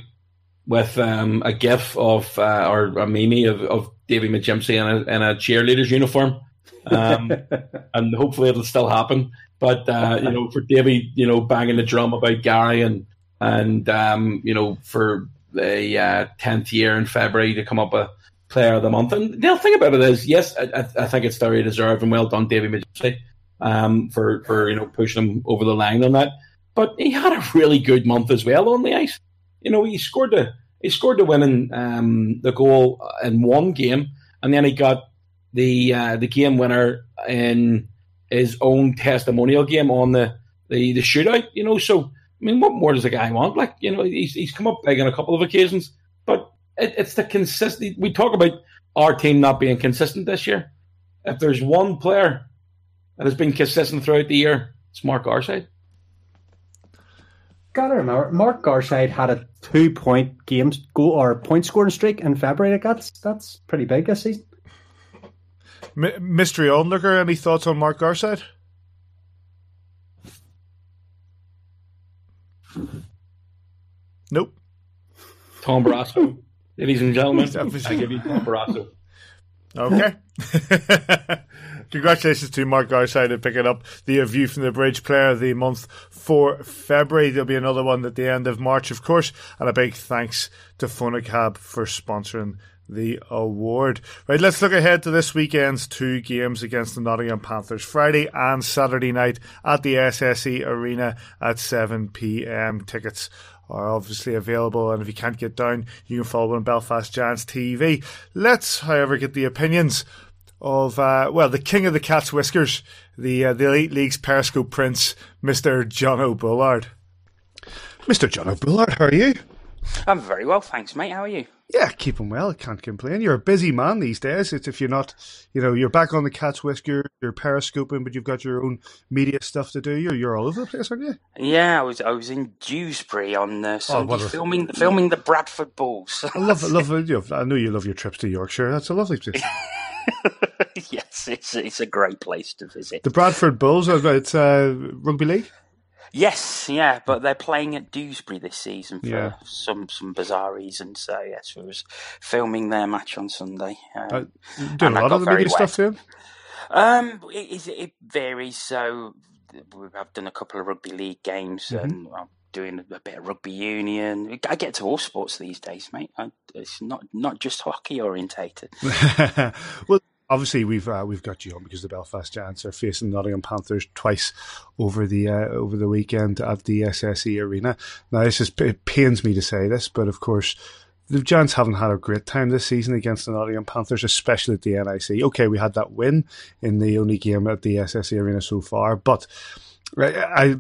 with um, a gif of uh, or a meme of, of Davy McJimsey in a, in a cheerleader's uniform, um, and hopefully it'll still happen. But uh, you know, for Davy, you know, banging the drum about Gary and and um, you know, for the uh, tenth year in February to come up with Player of the Month. And the thing about it is, yes, I, I- think it's very deserved and well done, Davy McJimsey, um, for for you know pushing him over the line on that. But he had a really good month as well on the ice. You know, he scored the he scored the winning um, the goal in one game, and then he got the uh, the game winner in his own testimonial game on the, the the shootout. You know, so I mean, what more does the guy want? Like, you know, he's he's come up big on a couple of occasions, but it, it's the consistent. We talk about our team not being consistent this year. If there's one player that has been consistent throughout the year, it's Mark Garside. Gotta remember, Mark Garside had a two-point game goal or point scoring streak in February. That's that's pretty big this season. M- mystery onlooker, any thoughts on Mark Garside? Nope. Tom Barrasso, ladies and gentlemen, I give you Tom Barrasso. Okay. Congratulations to Mark Garside on picking up the View from the Bridge Player of the Month for February. There'll be another one at the end of March, of course. And a big thanks to Fonacab for sponsoring the award. Right, let's look ahead to this weekend's two games against the Nottingham Panthers, Friday and Saturday night at the SSE Arena at 7 p.m. Tickets are obviously available, and if you can't get down, you can follow on Belfast Giants TV. Let's, however, get the opinions of uh, well, the king of the cat's whiskers, the uh, the Elite League's Periscope Prince, Mister Jono Bullard. Mister Jono Bullard, how are you? I'm very well, thanks, mate. How are you? Yeah, keeping well. Can't complain. You're a busy man these days. It's if you're not, you know, you're back on the cat's whisker, you're periscoping, but you've got your own media stuff to do. You're you're all over the place, aren't you? Yeah, I was I was in Dewsbury on uh, Sunday what a- filming filming the Bradford Bulls. I love, love. You I know you love your trips to Yorkshire. That's a lovely place. yes, it's it's a great place to visit. The Bradford Bulls. uh, It's uh, rugby league. Yes, yeah, but they're playing at Dewsbury this season for Yeah. some some bizarre reasons. So yes, we was filming their match on Sunday. Um, Uh, doing a lot of the media stuff too. Um, it, is- it varies. So we- I've done a couple of rugby league games, Mm-hmm. and I'm doing a bit of rugby union. I get to all sports these days, mate. I, it's not not just hockey orientated. well, obviously we've uh, we've got you on because the Belfast Giants are facing the Nottingham Panthers twice over the uh, over the weekend at the SSE Arena. Now, this is it pains me to say this, but of course. The Giants haven't had a great time this season against the Nottingham Panthers, especially at the NIC. Okay, we had that win in the only game at the SSE Arena so far, but I,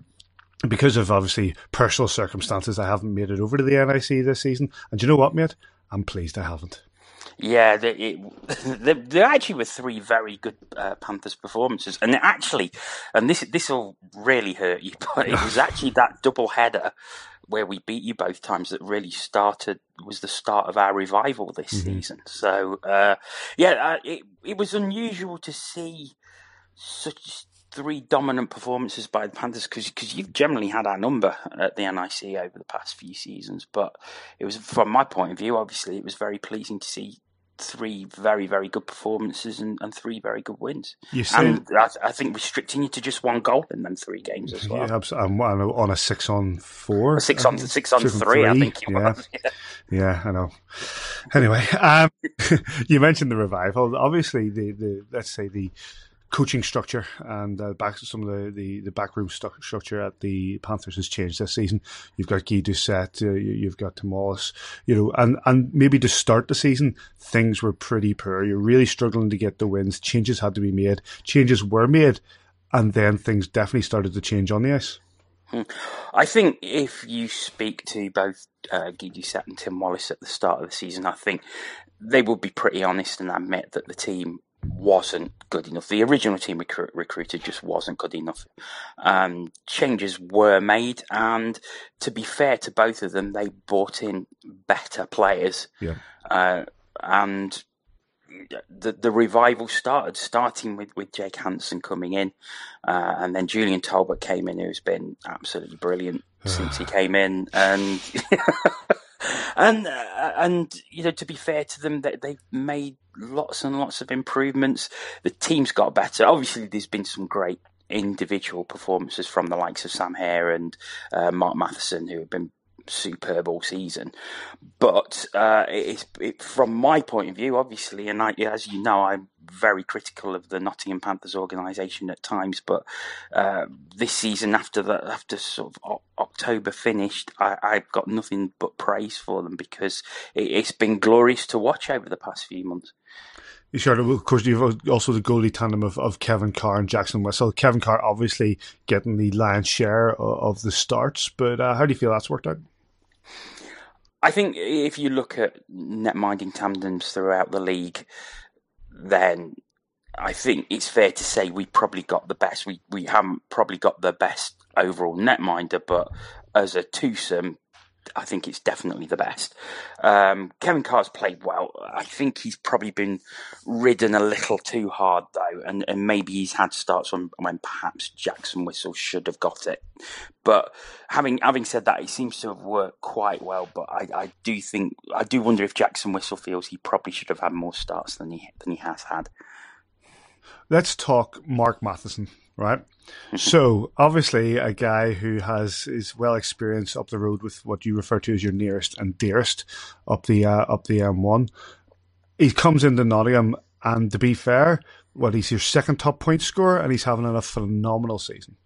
because of obviously personal circumstances, I haven't made it over to the NIC this season. And you know what, mate? I'm pleased I haven't. Yeah, they, it, there, there actually were three very good uh, Panthers performances, and it actually, and this this will really hurt you, but it was actually that double header where we beat you both times that really started was the start of our revival this season. So uh, yeah, uh, it it was unusual to see such three dominant performances by the Panthers because you've generally had our number at the NIC over the past few seasons. But it was, from my point of view, obviously, it was very pleasing to see three very, very good performances and, and three very good wins. And I, I think restricting you to just one goal in them three games as well. Yeah, abs- I'm on a, six on four. A six on- six on three, I think yeah. was, Yeah, I know. Anyway, um, you mentioned the revival. Obviously, the, the let's say the coaching structure and uh, back some of the, the, the backroom stu- structure at the Panthers has changed this season. You've got Guy Doucette, uh, you- you've got Tim Wallace, you know, and, and maybe to start the season, things were pretty poor. You're really struggling to get the wins. Changes had to be made. Changes were made, and then things definitely started to change on the ice. Hmm. I think if you speak to both uh, Guy Doucette and Tim Wallace at the start of the season, I think they will be pretty honest and admit that the team wasn't good enough. The original team recru- recruited just wasn't good enough. Um, changes were made, and to be fair to both of them, they brought in better players. Yeah. Uh, and the the revival started, starting with, with Jake Hansen coming in, uh, and then Julian Talbot came in, who's been absolutely brilliant since he came in, and and uh, and you know to be fair to them, they they've made lots and lots of improvements. The team's got better. Obviously, there's been some great individual performances from the likes of Sam Herr and uh, Mark Matheson, who have been superb all season. But uh, it's it, from my point of view, obviously, and I, as you know, I'm very critical of the Nottingham Panthers organisation at times. But uh, this season, after the after sort of o- October finished, I, I've got nothing but praise for them because it, it's been glorious to watch over the past few months. You Sure, of course, you've also the goalie tandem of, of Kevin Carr and Jackson Whistle. Kevin Carr obviously getting the lion's share of, of the starts, but uh, how do you feel that's worked out? I think if you look at net minding tandems throughout the league, then I think it's fair to say we probably got the best. We we haven't probably got the best overall netminder, but as a twosome, I think it's definitely the best. Um, Kevin Carr's played well. I think he's probably been ridden a little too hard though, and, and maybe he's had starts when, when perhaps Jackson Whistle should have got it. But having having said that, it seems to have worked quite well. But I, I do think I do wonder if Jackson Whistle feels he probably should have had more starts than he than he has had. Let's talk Mark Matheson, right? so obviously a guy who has is well experienced up the road with what you refer to as your nearest and dearest up the uh, up the M1. He comes into Nottingham, and to be fair, well, he's your second top point scorer, and he's having a phenomenal season.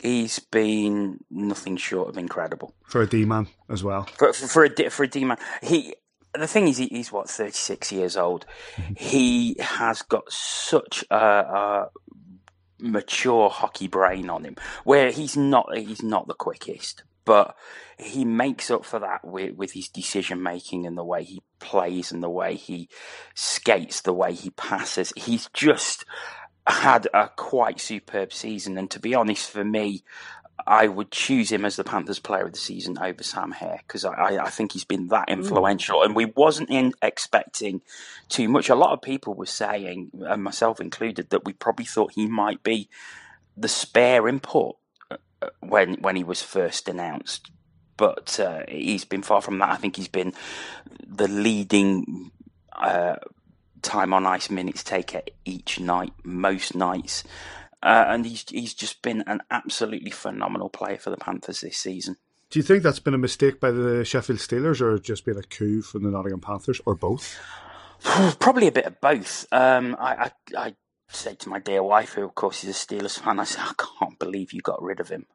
He's been nothing short of incredible for a D man as well. For, for, for a for a D man, he the thing is, he's what thirty six years old. He has got such a, a, mature hockey brain on him, where he's not he's not the quickest, but he makes up for that with, with his decision making and the way he plays and the way he skates, the way he passes. He's just had a quite superb season, and to be honest, for me, I would choose him as the Panthers Player of the Season over Sam Herr because I, I, think he's been that influential, mm. and we wasn't in expecting too much. A lot of people were saying, and myself included, that we probably thought he might be the spare import uh, uh, when when he was first announced, but uh, he's been far from that. I think he's been the leading. Uh, time on ice minutes taker each night, most nights. Uh, and he's he's just been an absolutely phenomenal player for the Panthers this season. Do you think that's been a mistake by the Sheffield Steelers, or just been a coup from the Nottingham Panthers, or both? Probably a bit of both. Um, I, I, I said to my dear wife, who of course is a Steelers fan, I said, I can't believe you got rid of him.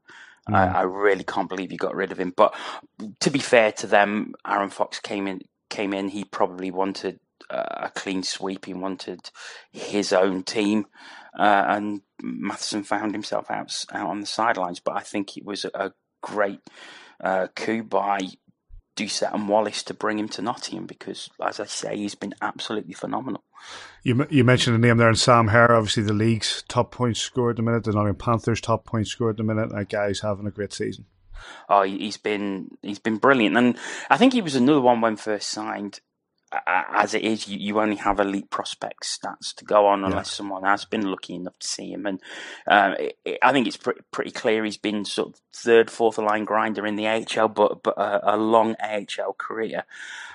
Mm. I, I, really can't believe you got rid of him. But to be fair to them, Aaron Fox came in. Came in. He probably wanted uh, a clean sweep. He wanted his own team, uh, and Matheson found himself out out on the sidelines. But I think it was a great uh, coup by Doucette and Wallace to bring him to Nottingham because, as I say, he's been absolutely phenomenal. You you mentioned the name there, and Sam Herr, obviously the league's top point scorer at the minute, the Nottingham Panthers' top point scorer at the minute. That guy's having a great season. Oh, he's been he's been brilliant, and I think he was another one when first signed as it is, you, you only have elite prospect stats to go on unless yeah. someone has been lucky enough to see him. And um, it, it, I think it's pretty, pretty clear he's been sort of third, fourth line grinder in the AHL, but but a, a long AHL career.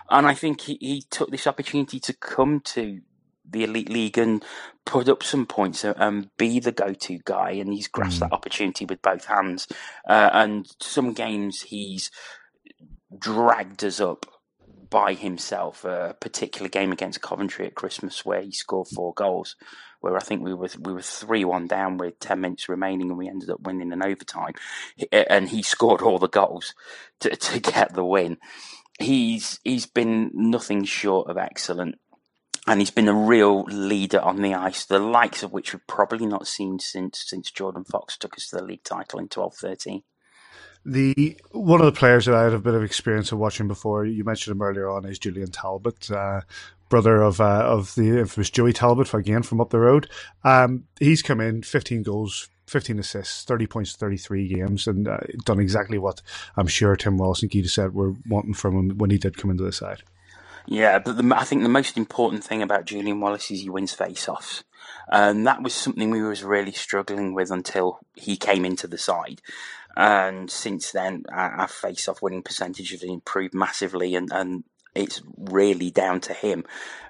And I think he, he took this opportunity to come to the elite league and put up some points and be the go-to guy. And he's grasped mm. that opportunity with both hands. Uh, and some games he's dragged us up by himself. A particular game against Coventry at Christmas where he scored four goals, where I think we were we were three one down with ten minutes remaining, and we ended up winning in overtime. And he scored all the goals to to get the win. He's he's been nothing short of excellent. And he's been a real leader on the ice, the likes of which we've probably not seen since since Jordan Fox took us to the league title in twelve thirteen. The one of the players that I had a bit of experience of watching before, you mentioned him earlier on, is Julian Talbot, uh, brother of uh, of the infamous Joey Talbot, again from up the road. Um, he's come in, fifteen goals, 15 assists, 30 points, 33 games, and uh, done exactly what I'm sure Tim Wallace and Gita said were wanting from him when he did come into the side. Yeah, but the, I think the most important thing about Julian Wallace is he wins face-offs. And that was something we was really struggling with until he came into the side. And since then, our, face-off winning percentage has improved massively, and, and it's really down to him.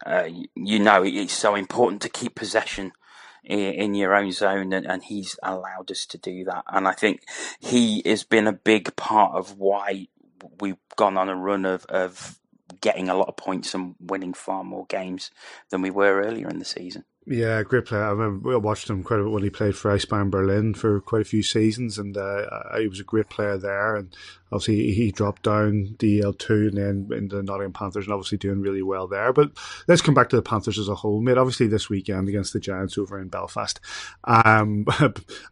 Uh, you know, it's so important to keep possession in, in your own zone, and, and, he's allowed us to do that. And I think he has been a big part of why we've gone on a run of, of getting a lot of points and winning far more games than we were earlier in the season. Yeah, great player. I remember I watched him quite a bit when he played for Eisbären Berlin for quite a few seasons, and uh, he was a great player there. And obviously, he dropped down DEL two and then into the Nottingham Panthers, and obviously doing really well there. But let's come back to the Panthers as a whole, mate. Obviously, this weekend against the Giants over in Belfast, um,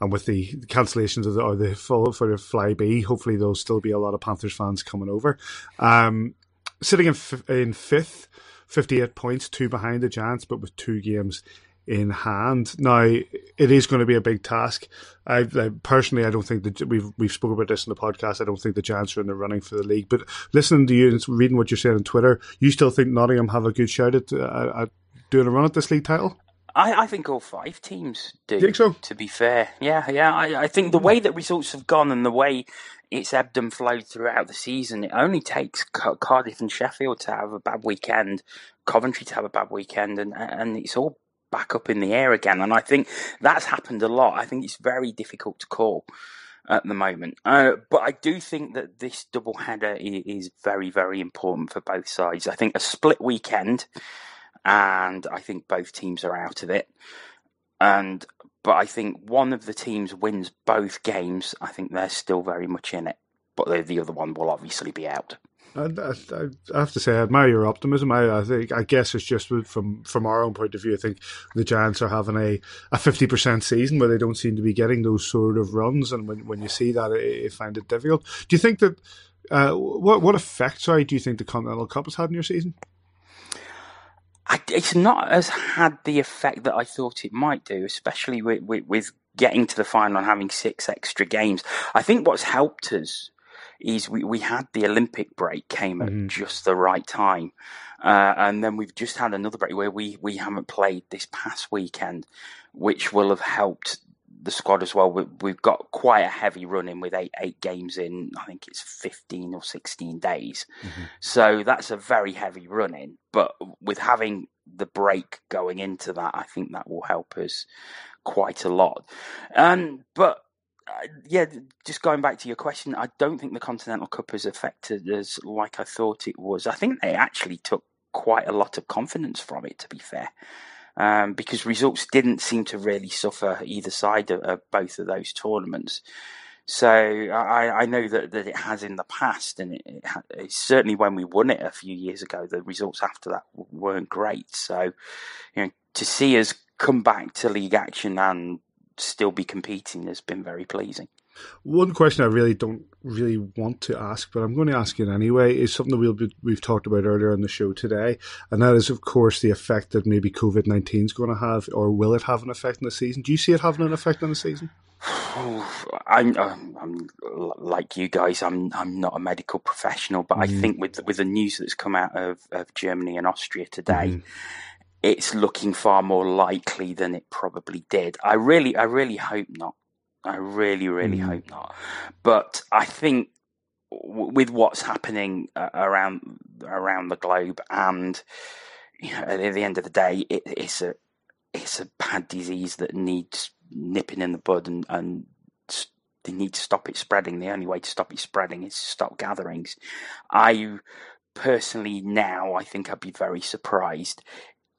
and with the cancellations of the or the full for the Flybe, hopefully there'll still be a lot of Panthers fans coming over. Um, sitting in, f- in fifth 58 points, two behind the Giants, but with two games in hand. Now, it is going to be a big task. I, I, personally, I don't think that we've we've spoken about this in the podcast. I don't think the Giants are in the running for the league. But listening to you and reading what you're saying on Twitter, you still think Nottingham have a good shot at, uh, at doing a run at this league title? I, I, think all five teams do. Think so? To be fair, yeah, yeah. I, I, think the way that results have gone and the way it's ebbed and flowed throughout the season, it only takes Cardiff and Sheffield to have a bad weekend, Coventry to have a bad weekend, and and it's all back up in the air again. And I think that's happened a lot. I think it's very difficult to call at the moment. Uh, but I do think that this double header is very, very important for both sides. I think a split weekend and I think both teams are out of it. And but I think one of the teams wins both games. I think they're still very much in it, but the, the other one will obviously be out. I, I, I, have to say, I admire your optimism. I, I, think, I guess it's just from from our own point of view. I think the Giants are having a a fifty percent season where they don't seem to be getting those sort of runs, and when when you see that, you find it difficult. Do you think that uh, what what effect, sorry, do you think the Continental Cup has had in your season? I, it's not as had the effect that I thought it might do, especially with, with, with getting to the final and having six extra games. I think what's helped us is we, we had the Olympic break came at mm. just the right time. Uh, and then we've just had another break where we, we haven't played this past weekend, which will have helped the squad as well. We, have got quite a heavy run in with eight eight games in. I think it's fifteen or sixteen days. Mm-hmm. So that's a very heavy run in. But with having the break going into that, I think that will help us quite a lot. Um, but uh, yeah, just going back to your question, I don't think the Continental Cup has affected us like I thought it was. I think they actually took quite a lot of confidence from it. To be fair um, because results didn't seem to really suffer either side of, of both of those tournaments. So I, I, know that, that it has in the past, and it, it, certainly when we won it a few years ago, the results after that weren't great. So, you know, to see us come back to league action and still be competing has been very pleasing. One question I really don't really want to ask, but I'm going to ask it anyway, is something that we'll be, we've talked about earlier on the show today, and that is, of course, the effect that maybe COVID 19 is going to have, or will it have an effect on the season? Do you see it having an effect on the season? I'm, um, I'm, like you guys. I'm I'm not a medical professional, but mm. I think with with the news that's come out of, of Germany and Austria today, mm. It's looking far more likely than it probably did. I really I really hope not. I really, really mm. hope not. But I think w- with what's happening uh, around around the globe, and you know, at the end of the day, it, it's a it's a bad disease that needs nipping in the bud, and, and they need to stop it spreading. The only way to stop it spreading is to stop gatherings. I personally now, I think I'd be very surprised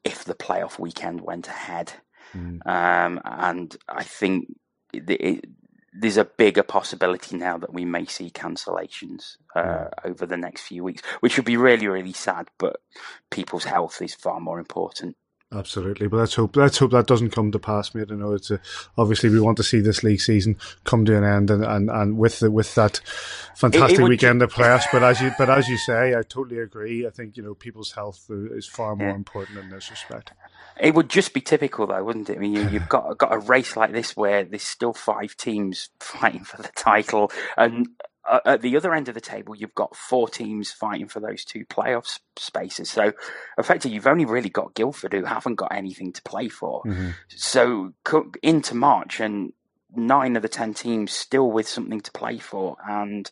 if the playoff weekend went ahead. Mm. Um, and I think it, there's a bigger possibility now that we may see cancellations uh, over the next few weeks, which would be really, really sad. But people's health is far more important. Absolutely, but let's hope let's hope that doesn't come to pass, mate. I know it's a, obviously we want to see this league season come to an end, and, and, and with the, with that fantastic it, it weekend of playoffs. But as you but as you say, I totally agree. I think you know people's health is far more yeah. important in this respect. It would just be typical, though, wouldn't it? I mean, you, have got got a race like this where there's still five teams fighting for the title, and uh, at the other end of the table, you've got four teams fighting for those two playoff spaces. So, effectively, you've only really got Guildford who haven't got anything to play for. Mm-hmm. So, into March, and nine of the ten teams still with something to play for, and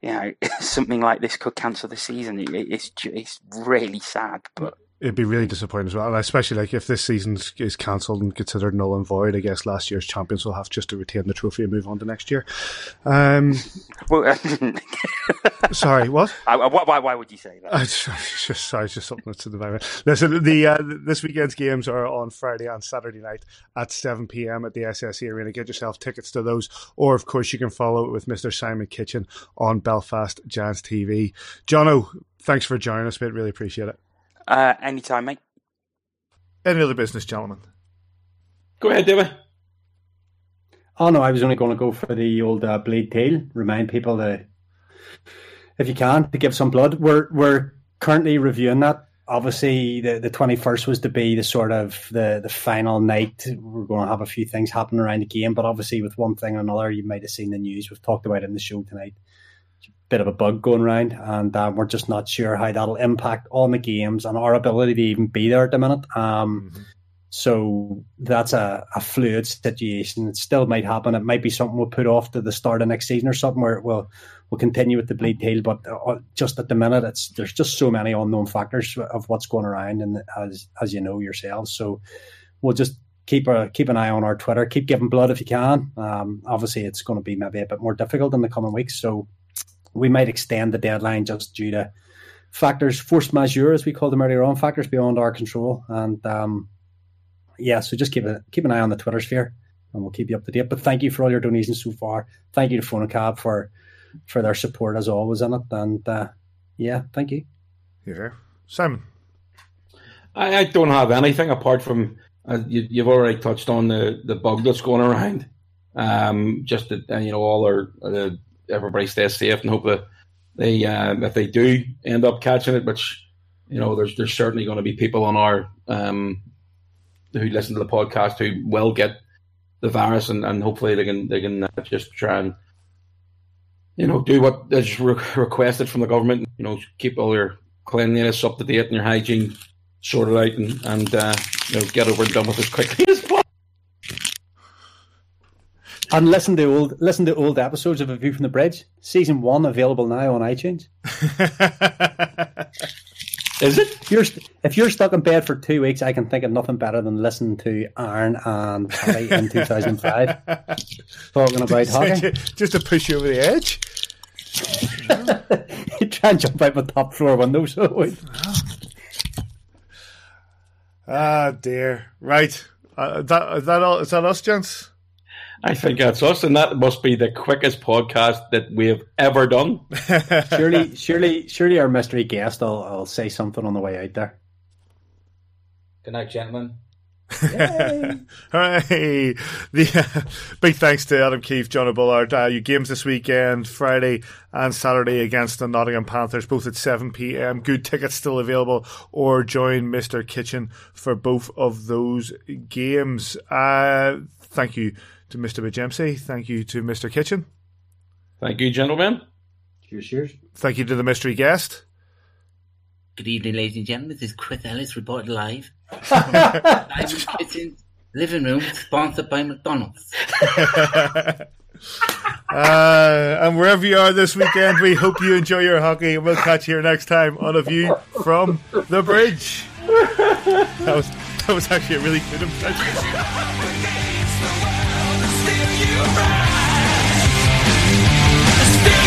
you know something like this could cancel the season. It, it's it's really sad, but it'd be really disappointing as well. And especially like if this season is cancelled and considered null and void, I guess last year's champions will have just to retain the trophy and move on to next year. Um, well, sorry, what? I, why, why would you say that? It's just, sorry, it's just something that's in the background. Listen, the uh, this weekend's games are on Friday and Saturday night at 7 p.m. at the SSE Arena. Get yourself tickets to those, or of course you can follow it with Mr. Simon Kitchen on Belfast Giants TV. Jono, thanks for joining us, mate. Really appreciate it. Uh, anytime, mate. Any other business, gentlemen? Go ahead, David. Oh no, I was only going to go for the old uh, blade tail. Remind people to, if you can, to give some blood. We're we're currently reviewing that obviously the the twenty first was to be the sort of the the final night. We're going to have a few things happening around the game, but obviously with one thing or another, you might have seen the news. We've talked about it in the show tonight. Bit of a bug going around, and um, we're just not sure how that'll impact on the games and our ability to even be there at the minute. Um, mm-hmm. So that's a, a fluid situation. It still might happen. It might be something we'll put off to the start of next season or something where we'll we'll continue with the bleed tail. But uh, just at the minute, it's there's just so many unknown factors of what's going around, and as as you know yourselves, so we'll just keep a keep an eye on our Twitter. Keep giving blood if you can. Um, obviously, it's going to be maybe a bit more difficult in the coming weeks, so we might extend the deadline just due to factors, force majeure, as we call them earlier on, factors beyond our control, and um, yeah, so just keep a keep an eye on the Twitter sphere, and we'll keep you up to date. But thank you for all your donations so far. Thank you to Fonacab for for their support as always in it, and uh, yeah, thank you. Yeah, Simon. I, I don't have anything apart from uh, you, have already touched on the the bug that's going around. Um, just that uh, you know all our uh, everybody stays safe and hope that they uh, if they do end up catching it, which you know there's there's certainly going to be people on our um, who listen to the podcast who will get the virus, and, and hopefully they can they can uh, just try and you know do what is re- requested from the government. You know, keep all your cleanliness up to date and your hygiene sorted out, and and uh, you know get over and done with as quickly as. And listen to old listen to old episodes of A View from the Bridge, season one available now on iTunes. Is it? If you're, if you're stuck in bed for two weeks, I can think of nothing better than listening to Aaron and Paddy in 2005 talking about hockey. Just to push you over the edge. you try and jump out my top floor window, so Ah, dear. Right. Uh, that, is that all? Is that us, gents? I think that's us, and that must be the quickest podcast that we have ever done. surely, surely, surely, our mystery guest will, will say something on the way out there. Good night, gentlemen. Hooray! The, uh, big thanks to Adam Keefe, Jono Bullard. Uh, your games this weekend, Friday and Saturday against the Nottingham Panthers, both at 7 p.m. Good tickets still available, or join Mr. Kitchen for both of those games. Uh, thank you to Mr. Bajemsi. Thank you to Mr. Kitchen. Thank you, gentlemen. Cheers, cheers. Thank you to the mystery guest. Good evening, ladies and gentlemen. This is Chris Ellis reporting live from Diamond Kitchen living room, sponsored by McDonald's. uh, and wherever you are this weekend, we hope you enjoy your hockey, and we'll catch you here next time on a view from the bridge. That was that was actually a really good impression.